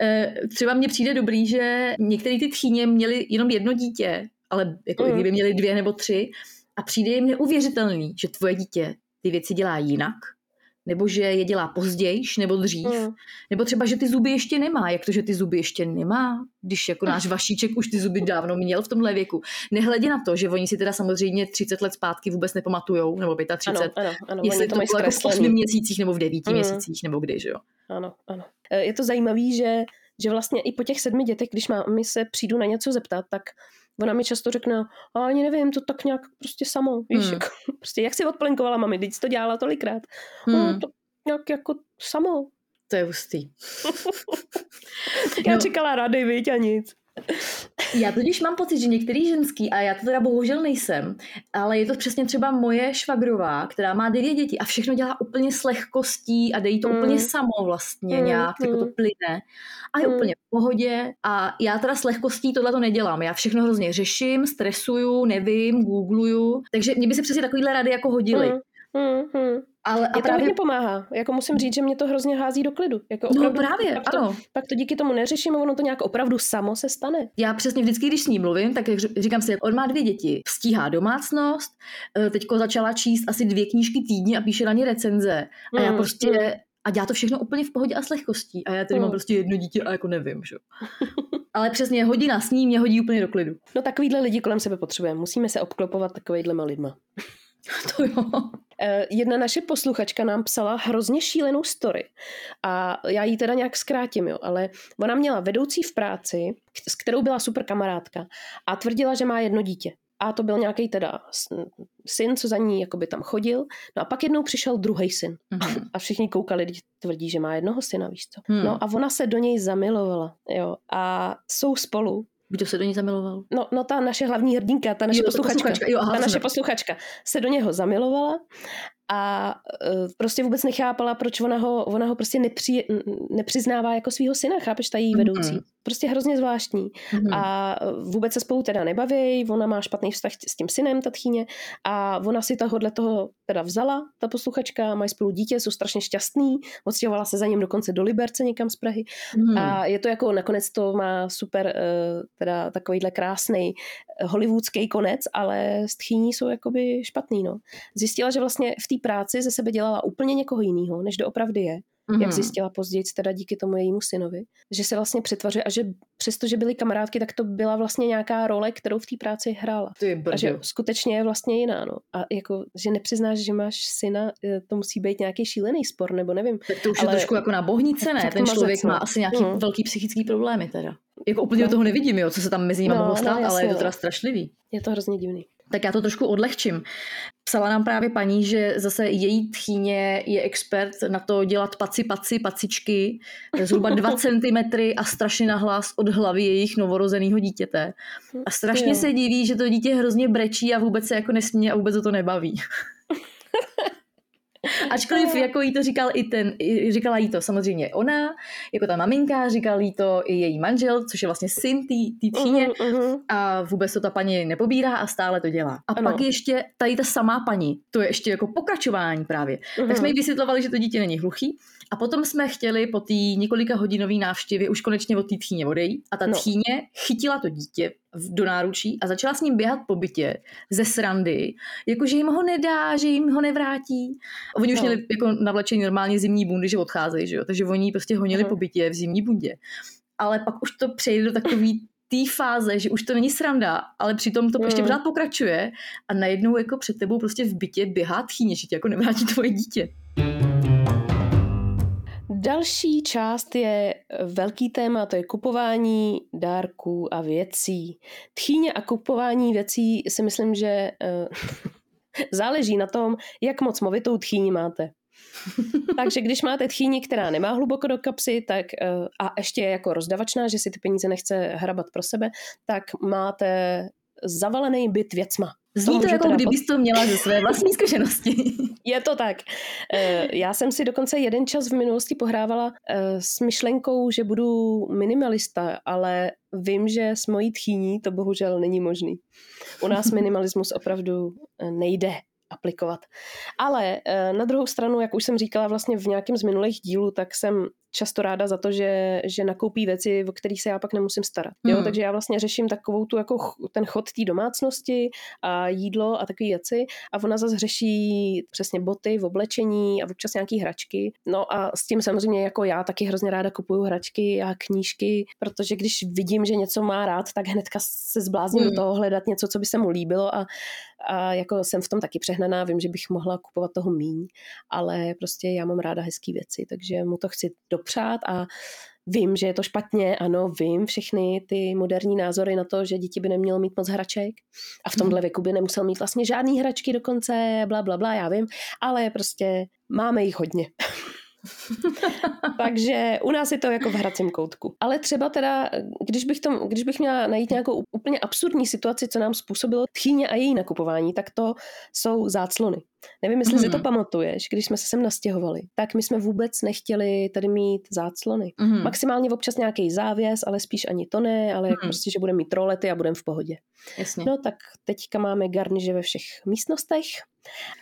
Eh, Třeba mně přijde dobrý, že některé ty tchýně měly jenom jedno dítě, ale jako Mm. kdyby měli dvě nebo tři a přijde jim neuvěřitelný, že tvoje dítě ty věci dělá jinak, nebo že je dělá pozdějiš nebo dřív, Mm. nebo třeba, že ty zuby ještě nemá. Jak to, že ty zuby ještě nemá, když jako náš <laughs> Vašíček už ty zuby dávno měl v tomhle věku. Nehledě na to, že oni si teda samozřejmě 30 let zpátky vůbec nepamatujou, nebo 35, Ano, ano, ano. jestli to, to mají bylo jako v 8 zkreslený. měsících nebo v 9 Mm. měsících, nebo kdy, že jo. Ano, ano. E, Je to zajímavé, že, že vlastně i po těch sedmi dětech, když má, my se přijdu na něco zeptat, tak ona mi často řekne, a ani nevím, to tak nějak prostě samo, víš, Hmm. jako, <laughs> prostě jak si odplenkovala mami, teď to dělala tolikrát. Hmm. No, to nějak jako samo. To je hustý. <laughs> Já No. čekala rady, viď, a nic. Já totiž mám pocit, že některý ženský, a já to teda bohužel nejsem, ale je to přesně třeba moje švagrová, která má devět dětí a všechno dělá úplně s lehkostí a dejí to Mm. úplně samo vlastně Mm, nějak, jako to mm. plyne a je Mm. úplně v pohodě a já teda s lehkostí tohle to nedělám. Já všechno hrozně řeším, stresuju, nevím, googluju, takže mě by se přesně takovýhle rady jako hodily. Mm, mm, mm. Ale a Mě to právě hodně pomáhá. Jako musím říct, že mě to hrozně hází do klidu. Jako No opravdu, právě, pak to, ano. Pak to díky tomu neřeším a ono to nějak opravdu samo se stane. Já přesně vždycky, když s ním mluvím, tak říkám si, on má dvě děti, stíhá domácnost, eh, teďko začala číst asi dvě knížky týdně a píše na ně recenze. A já Mm, prostě, mm. a dělá to všechno úplně v pohodě a s lehkostí. A já tedy Mm. mám prostě jedno dítě a jako nevím, že? jo. <laughs> Ale přesně hodina s ním mě hodí úplně do klidu. No takovýhle lidi kolem sebe potřebujeme. Musíme se obklopovat takovýhlema lidma. <laughs> To jo. Eh, Jedna naše posluchačka nám psala hrozně šílenou story a já ji teda nějak zkrátím, jo, ale ona měla vedoucí v práci, s kterou byla super kamarádka a tvrdila, že má jedno dítě. A to byl nějaký teda syn, co za ní jakoby tam chodil. No a pak jednou přišel druhý syn. Mhm. A všichni koukali, když tvrdí, že má jednoho syna, víš co. Hmm. No a ona se do něj zamilovala, jo. A jsou spolu. Kdo se do ní zamiloval? No, no ta naše hlavní hrdinka, ta naše Jo, posluchačka, posluchačka, jo, aha, ta naše na- posluchačka se do něho zamilovala a uh, prostě vůbec nechápala, proč ona ho, ona ho prostě nepři, nepřiznává jako svého syna, chápeš, ta její Mhm. vedoucí. Prostě hrozně zvláštní. Mhm. A vůbec se spolu teda nebaví, ona má špatný vztah s tím synem, ta tchýně, a ona si tohohle toho teda vzala, ta posluchačka, mají spolu dítě, jsou strašně šťastný, odstěhovala se za ním dokonce do Liberce někam z Prahy Mhm. a je to jako, nakonec to má super, eh, teda takovýhle krásný hollywoodský konec, ale s tchýní jsou jakoby špatný, no. Zjistila, že vlastně v té práci ze sebe dělala úplně někoho jiného, než doopravdy je. Mhm. Jak zjistila později, teda díky tomu jejímu synovi, že se vlastně přetvařuje a že přestože byly kamarádky, tak to byla vlastně nějaká role, kterou v té práci hrála. Ty A že skutečně je vlastně jiná, no. A jako, že nepřiznáš, že máš syna, eh, to musí být nějaký šílený spor, nebo nevím. Tak to už ale- je trošku jako na bohnice, ne? Ten člověk no. má asi nějaký Mhm. velký psychický problémy teda. Jako úplně No. toho nevidím, jo, co se tam mezi nimi No, mohlo no, stát, ale jasně, je to no. teda strašlivý. Je to hrozně divný. Tak já to trošku odlehčím. Psala nám právě paní, že zase její tchýně je expert na to dělat paci, paci, pacičky, zhruba dva <laughs> centimetry a strašně nahlas od hlavy jejich novorozeného dítěte. A strašně Jo. se diví, že to dítě hrozně brečí a vůbec se jako nesměje a vůbec to nebaví. <laughs> Ačkoliv jako jí to říkal i ten, říkala jí to samozřejmě ona, jako ta maminka, říkal jí to i její manžel, což je vlastně syn té tchýně. Mhm, mhm. A vůbec to ta paní nepobírá a stále to dělá. A Ano. pak ještě tady ta samá paní, to je ještě jako pokračování právě. Mhm. Tak jsme jí vysvětlovali, že to dítě není hluchý. A potom jsme chtěli po té několika hodinové návštěvě už konečně od té tchýně odejít. A ta No. tchýně chytila to dítě do náručí a začala s ním běhat po bytě ze srandy, jakože jim ho nedá, že jim ho nevrátí. Oni už No. měli jako navlečení normálně zimní bundy, že odcházejí, že jo? takže oni prostě honili Aha. po bytě v zimní bundě. Ale pak už to přejde do takový té fáze, že už to není sranda, ale přitom to ještě Mm. pořád pokračuje a najednou jako před tebou prostě v bytě běhá tchýně, že ti jako nevrátí tvoje dítě. Další část je eh, velký téma, to je kupování dárků a věcí. Tchýně a kupování věcí si myslím, že eh, <laughs> záleží na tom, jak moc movitou tchýni máte. Takže když máte tchýni, která nemá hluboko do kapsy, tak eh, a ještě je jako rozdavačná, že si ty peníze nechce hrabat pro sebe, tak máte zavalený byt věcma. Zní to, to jako kdybys to měla ze své vlastní <laughs> zkušenosti. Je to tak. Eh, já jsem si dokonce jeden čas v minulosti pohrávala eh, s myšlenkou, že budu minimalista, ale vím, že s mojí tchýní to bohužel není možný. U nás minimalismus opravdu eh, nejde aplikovat. Ale na druhou stranu, jak už jsem říkala vlastně v nějakém z minulých dílů, tak jsem často ráda za to, že, že nakoupí věci, o kterých se já pak nemusím starat. Jo? Hmm. Takže já vlastně řeším takovou tu jako ten chod té domácnosti a jídlo a takové věci a ona zase řeší přesně boty v oblečení a občas nějaký hračky. No a s tím samozřejmě jako já taky hrozně ráda kupuju hračky a knížky, protože když vidím, že něco má rád, tak hnedka se zblázním hmm. do toho hledat něco, co by se mu líbilo a, a jako jsem v tom taky přehnaná, vím, že bych mohla kupovat toho míň, ale prostě já mám ráda hezké věci, takže mu to chci do dopřát a Vím, že je to špatně, ano, vím všechny ty moderní názory na to, že děti by nemělo mít moc hraček a v tomhle mhm. věku by nemusel mít vlastně žádný hračky dokonce, bla, bla, bla, já vím, ale prostě máme jich hodně. <laughs> <laughs> Takže u nás je to jako v hracím koutku. Ale třeba teda, když bych, tom, když bych měla najít nějakou úplně absurdní situaci, co nám způsobilo tchýně a její nakupování, tak to jsou záclony. Nevím, jestli mm. si to mhm. pamatuješ, když jsme se sem nastěhovali, tak my jsme vůbec nechtěli tady mít záclony. Mm. Maximálně občas nějaký závěs, ale spíš ani to ne, ale mm. jako prostě, že budeme mít rolety a budeme v pohodě. Jasně. No tak teďka máme garniže ve všech místnostech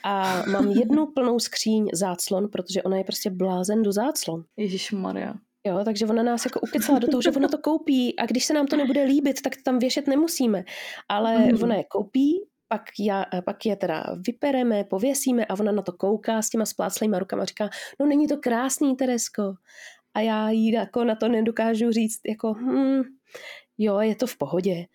a mám jednu <laughs> plnou skříň záclon, protože ona je prostě blázen do záclon. Ježíš Maria. Jo, takže ona nás jako ukecala do toho, že ona to koupí a když se nám to nebude líbit, tak tam věšet nemusíme. Ale mm. ona je koupí, pak, já, pak je teda vypereme, pověsíme a ona na to kouká s těma spláclejma rukama a říká, no není to krásný, Teresko. A já jí jako na to nedokážu říct, jako, hm, jo, je to v pohodě.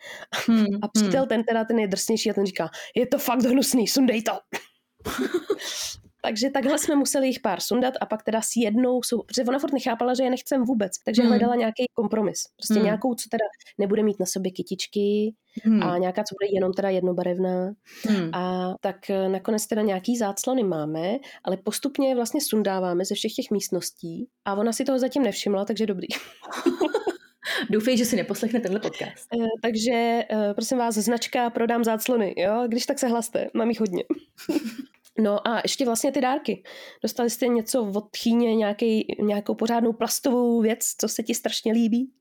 Hmm, a přítel hmm. ten teda, ten je drsnější a ten říká, je to fakt hnusný, sundej to. <laughs> Takže takhle jsme museli jich pár sundat a pak teda s jednou, jsou, protože ona furt nechápala, že je nechcem vůbec, takže hmm. hledala nějaký kompromis. Prostě hmm. nějakou, co teda nebude mít na sobě kytičky hmm. a nějaká, co bude jenom teda jednobarevná. Hmm. A tak eh, nakonec teda nějaký záclony máme, ale postupně vlastně sundáváme ze všech těch místností a ona si toho zatím nevšimla, takže dobrý. <laughs> Doufej, že si neposlechne tenhle podcast. Uh, takže uh, prosím vás, značka prodám záclony, jo? Když tak se hlaste, mám jich hodně. <laughs> No a ještě vlastně ty dárky. Dostali jste něco od tchýně, nějaký, nějakou pořádnou plastovou věc, co se ti strašně líbí?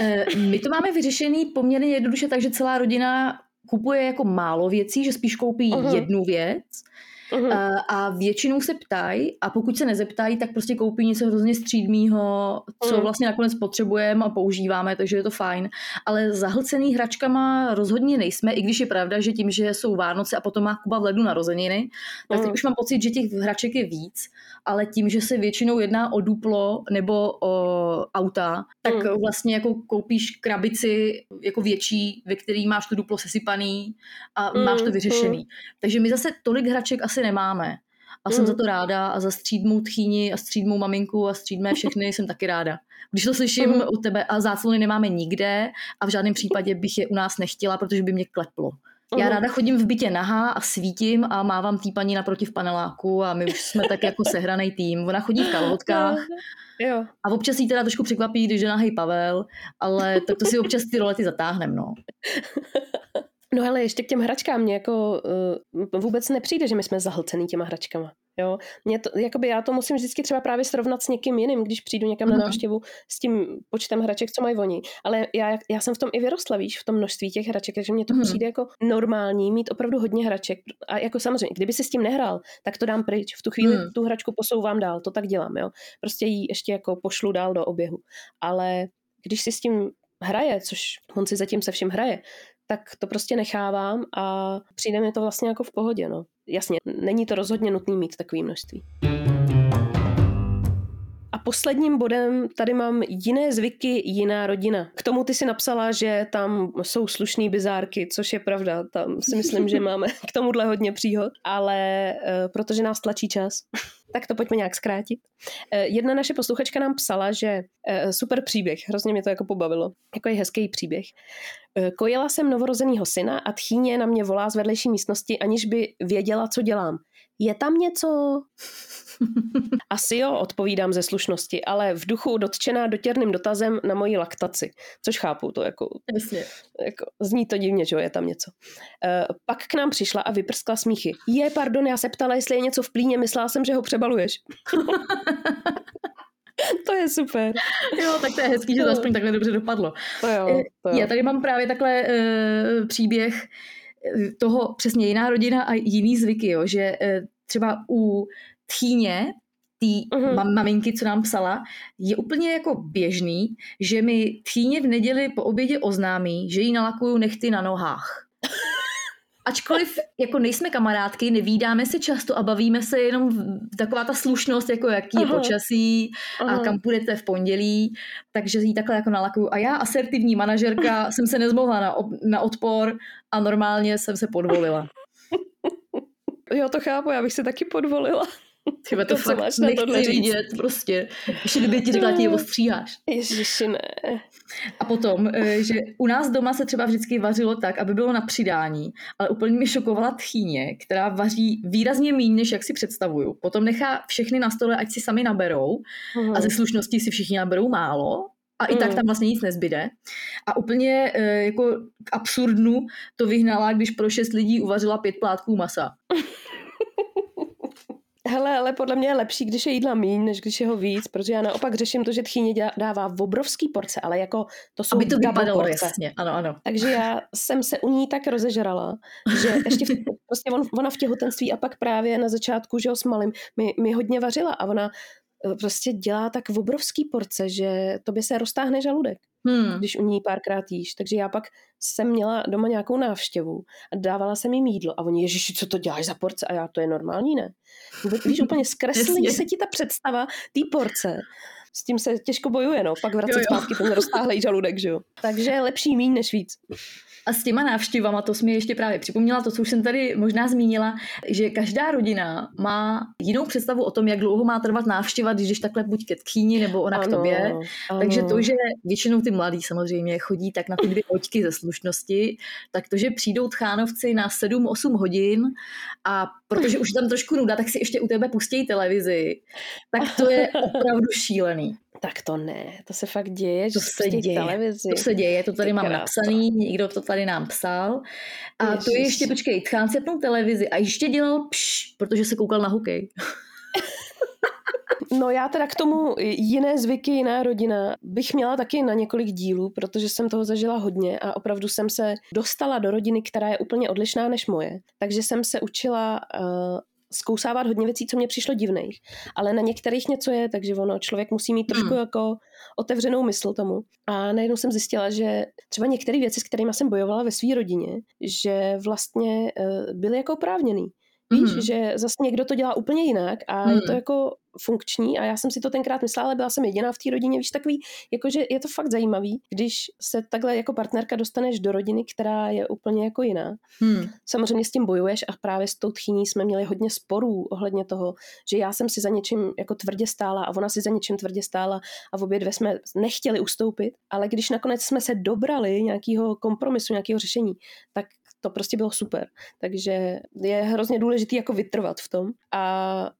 Uh, my to máme vyřešený poměrně jednoduše, takže celá rodina kupuje jako málo věcí, že spíš koupí uh-huh. jednu věc Uh-huh. A většinou se ptají a pokud se nezeptají, tak prostě koupí něco hrozně střídmýho, co uh-huh. vlastně nakonec potřebujeme a používáme, takže je to fajn. Ale zahlcený hračkama rozhodně nejsme, i když je pravda, že tím, že jsou Vánoce a potom má Kuba v ledu narozeniny, tak teď uh-huh. už mám pocit, že těch hraček je víc, ale tím, že se většinou jedná o duplo nebo o auta, tak uh-huh. vlastně jako koupíš krabici jako větší, ve který máš to duplo sesypaný a uh-huh. máš to vyřešený. Takže my zase tolik hraček asi nemáme. A jsem mm. za to ráda a za střídmou tchýni a střídmou maminku a střídmé všechny <laughs> jsem taky ráda. Když to slyším mm. u tebe a záclony nemáme nikde a v žádném případě bych je u nás nechtěla, protože by mě kleplo. Já mhm. ráda chodím v bytě nahá a svítím a mávám tý paní naproti v paneláku a my už jsme tak jako sehraný tým. Ona chodí v kalhotkách jo. a občas jí teda trošku překvapí, když je nahej Pavel, ale tak to si občas ty rolety zatáhnem, no. <laughs> No ale ještě k těm hračkám mě jako uh, vůbec nepřijde, že my jsme zahlcený těma hračkama. Jo? Mě to, jakoby já to musím vždycky třeba právě srovnat s někým jiným, když přijdu někam mm-hmm. na návštěvu s tím počtem hraček, co mají oni. Ale já, já jsem v tom i vyrostla, víš, v tom množství těch hraček, takže mně to mm-hmm. přijde jako normální mít opravdu hodně hraček. A jako samozřejmě, kdyby si s tím nehrál, tak to dám pryč. V tu chvíli mm. tu hračku posouvám dál, to tak dělám, jo. Prostě ji ještě jako pošlu dál do oběhu. Ale když si s tím hraje, což on si zatím se vším hraje, tak to prostě nechávám a přijde mi to vlastně jako v pohodě. No. Jasně, není to rozhodně nutný mít takový množství. Posledním bodem tady mám jiné zvyky, jiná rodina. K tomu ty si napsala, že tam jsou slušné bizárky, což je pravda. Tam si myslím, že <laughs> máme k tomuhle hodně příhod, ale uh, protože nás tlačí čas, <laughs> tak to pojďme nějak zkrátit. Uh, jedna naše posluchačka nám psala, že uh, super příběh, hrozně mě to jako pobavilo, jako je hezký příběh. Kojila jsem novorozenýho syna a tchýně na mě volá z vedlejší místnosti, aniž by věděla, co dělám. je tam něco? <laughs> Asi jo, odpovídám ze slušnosti, ale v duchu dotčená dotěrným dotazem na moji laktaci, což chápu, to jako, Jasně. jako zní to divně, že jo, je tam něco. Uh, pak k nám přišla a vyprskla smíchy. Je, pardon, já se ptala, jestli je něco v plíně, myslela jsem, že ho přebaluješ. <laughs> to je super. Jo, tak to je hezký, že to aspoň takhle dobře dopadlo. To jo, to jo. Já tady mám právě takhle uh, příběh eh, toho přesně jiná rodina a jiný zvyky, jo, že uh, třeba u tchýně, té Mhm. mam, maminky, co nám psala, je úplně jako běžný, že mi tchýně v neděli po obědě oznámí, že jí nalakuju nechty na nohách. <laughs> Ačkoliv jako nejsme kamarádky, nevídáme se často a bavíme se jenom v- taková ta slušnost, jako jaký je Aha. počasí a Aha. kam půjdete v pondělí, takže jí takhle jako nalakuju. A já, asertivní manažerka, <laughs> jsem se nezmohla na, op- na odpor a normálně jsem se podvolila. <laughs> Jo, to chápu, já bych se taky podvolila. Tyba, to, To, co fakt máš na tohle vidět, prostě. <laughs> Ještě kdyby ti řekla, ti je ostříháš. Ježiši, ne. A potom, eh, že u nás doma se třeba vždycky vařilo tak, aby bylo na přidání, ale úplně mi šokovala tchýně, která vaří výrazně méně, než jak si představuju. Potom nechá všechny na stole, ať si sami naberou a ze slušnosti si všichni naberou málo, a i tak Mm. tam vlastně nic nezbyde. A úplně eh, jako k absurdnu to vyhnala, když pro šest lidí uvařila pět plátků masa. <laughs> Hele, ale podle mě je lepší, když je jídla míň, než když je ho víc, protože já naopak řeším to, že tchýně dává v obrovský porce, ale jako to jsou Aby to vypadalo porce. jasně, ano, ano. Takže já jsem se u ní tak rozežrala, že ještě v, prostě on, ona v těhotenství a pak právě na začátku, že ho s malým, mi, mi hodně vařila a ona prostě dělá tak v obrovský porce, že to by se roztáhne žaludek, Hmm. když u ní párkrát jíš. Takže já pak jsem měla doma nějakou návštěvu a dávala jsem jim jídlo a oni, ježiši, co to děláš za porce? A já, to je normální, ne? Vůbec, víš, úplně zkreslí <laughs> se ti ta představa té porce. S tím se těžko bojuje, no. Pak vracet Jo, jo. zpátky ten roztáhlej žaludek, že jo. Takže lepší míň než víc. A s těma návštěvama, to jsi mi ještě právě připomněla, to, co už jsem tady možná zmínila, že každá rodina má jinou představu o tom, jak dlouho má trvat návštěva, když jdeš takhle buď ke tchýni, nebo ona k tobě. ano. Takže to, že většinou ty mladí samozřejmě chodí tak na ty dvě oťky ze slušnosti, tak to, že přijdou tchánovci na 7-8 hodin a protože už je tam trošku nuda, tak si ještě u tebe pustí televizi, tak to je <laughs> opravdu šílený. Tak to ne, to se fakt děje, že To si se pustí děje. televizi. To se děje, to tady Ty mám krása. napsaný, někdo to tady nám psal. A to je Ježiš. ještě, počkej, tchán si zapnul televizi a ještě dělal pš, protože se koukal na hokej. <laughs> No já teda k tomu jiné zvyky, jiná rodina bych měla taky na několik dílů, protože jsem toho zažila hodně a opravdu jsem se dostala do rodiny, která je úplně odlišná než moje. Takže jsem se učila uh, zkousávat hodně věcí, co mě přišlo divných. Ale na některých něco je, takže ono, člověk musí mít trošku Hmm. jako otevřenou mysl tomu. A najednou jsem zjistila, že třeba některé věci, s kterými jsem bojovala ve své rodině, že vlastně uh, byly jako oprávněný. Víš, Mhm. že zase někdo to dělá úplně jinak a je to Mhm. jako funkční a já jsem si to tenkrát myslela, ale byla jsem jediná v té rodině, víš, takový, jakože je to fakt zajímavý, když se takhle jako partnerka dostaneš do rodiny, která je úplně jako jiná. Hmm. Samozřejmě s tím bojuješ a právě s tou tchyní jsme měli hodně sporů ohledně toho, že já jsem si za něčím jako tvrdě stála a ona si za něčím tvrdě stála a v obě dvě jsme nechtěli ustoupit, ale když nakonec jsme se dobrali nějakého kompromisu, nějakého řešení, tak to prostě bylo super. Takže je hrozně důležitý jako vytrvat v tom a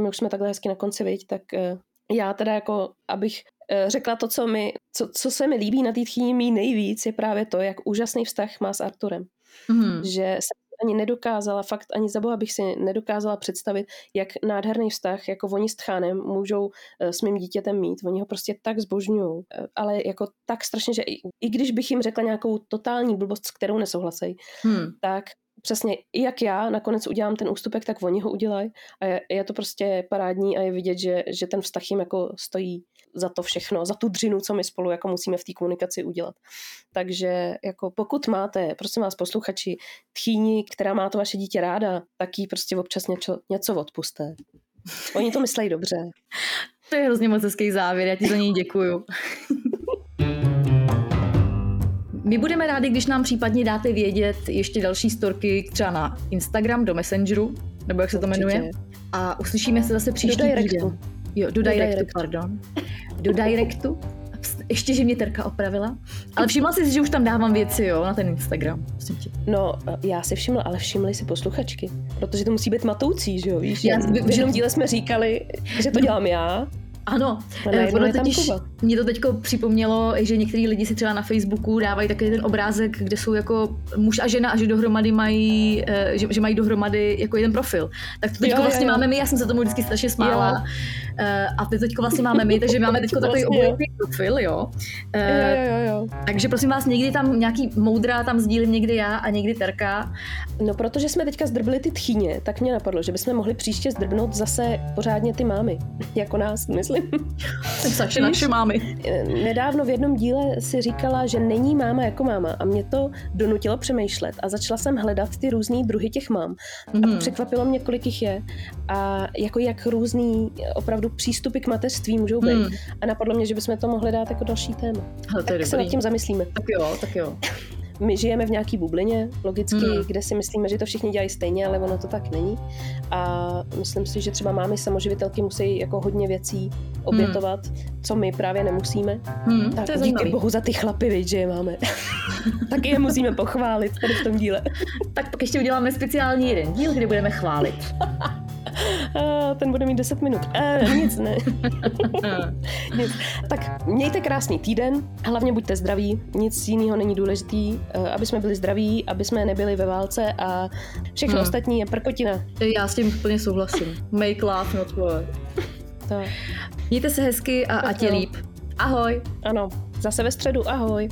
my už jsme takhle hezky na konci, viď, tak eh, já teda jako, abych eh, řekla to, co, mi, co, co se mi líbí na té tchýni nejvíc, je právě to, jak úžasný vztah má s Arturem Hmm. že jsem ani nedokázala, fakt ani za boha bych si nedokázala představit, jak nádherný vztah, jako oni s Tchánem můžou eh, s mým dítětem mít. Oni ho prostě tak zbožňují, ale jako tak strašně, že i, i když bych jim řekla nějakou totální blbost, s kterou nesouhlasí, Hmm. tak přesně i jak já nakonec udělám ten ústupek, tak oni ho udělají a je, je to prostě parádní a je vidět, že, že ten vztah jim jako stojí za to všechno, za tu dřinu, co my spolu jako musíme v té komunikaci udělat. Takže jako pokud máte, prosím vás posluchači, tchýni, která má to vaše dítě ráda, tak jí prostě občas něco, něco odpuste. Oni to myslejí dobře. To je hrozně moc hezký závěr, já ti za něj děkuju. My budeme rádi, když nám případně dáte vědět ještě další storky třeba na Instagram, do Messengeru, nebo jak se to Určitě. jmenuje. A uslyšíme se zase příští týden. Jo, do, Do directu, directu. pardon. Do directu. ještě, že mě Terka opravila. Ale všimla jsi, že už tam dávám věci, jo, na ten Instagram. Prosím tě. No, já si všimla, ale všimli si posluchačky, protože to musí být matoucí, že jo, víš? Já- Já, v jednom díle jsme říkali, že to dělám já, Ano, eh, ono totiž, mě to teďko připomnělo, že některý lidi si třeba na Facebooku dávají takový ten obrázek, kde jsou jako muž a žena a že dohromady mají, eh, že, že mají dohromady jako jeden profil. Tak to Jo, jo, vlastně jo. máme my, já jsem se tomu vždycky strašně smála. Eh, A ty teďko vlastně máme my, takže máme teďko takový Vlastně profil, jo. Jo, Eh, jo, jo, jo. Takže prosím vás, někdy tam nějaký moudra tam sdílím někdy já a někdy Terka. No, protože jsme teďka zdrbili ty tchyně, tak mě napadlo, že bychom mohli příště zdrbnout zase pořádně ty mámy. <laughs> Jako nás, myslím. Saše naše mámy. Nedávno v jednom díle si říkala, že není máma jako máma a mě to donutilo přemýšlet a začala jsem hledat ty různý druhy těch mám. A Mhm. překvapilo mě, kolik jich je a jako jak různý opravdu přístupy k mateřství můžou být. Hmm. A napadlo mě, že bychom to mohli dát jako další téma. Hele, to je Tak se dobrý. nad tím zamyslíme. Tak jo, tak jo. <laughs> My žijeme v nějaký bublině, logicky, Hmm. kde si myslíme, že to všichni dělají stejně, ale ono to tak není. A myslím si, že třeba mámy samoživitelky musí jako hodně věcí obětovat, co my právě nemusíme. Hmm, Tak to je díky zajímavý. bohu za ty chlapy, viď, že je máme. <laughs> Taky je musíme pochválit tady v tom díle. Tak pak ještě uděláme speciální jeden díl, kde budeme chválit. <laughs> Ten bude mít 10 minut. A, nic ne. <laughs> nic. Tak mějte krásný týden, hlavně buďte zdraví, nic jiného není důležitý, eh, aby jsme byli zdraví, aby jsme nebyli ve válce a všechno Hmm. ostatní je prkotina. Já s tím úplně souhlasím. Make love, not war. Tak, Mějte se hezky a ať je líp. Ahoj! ano, zase ve středu, ahoj.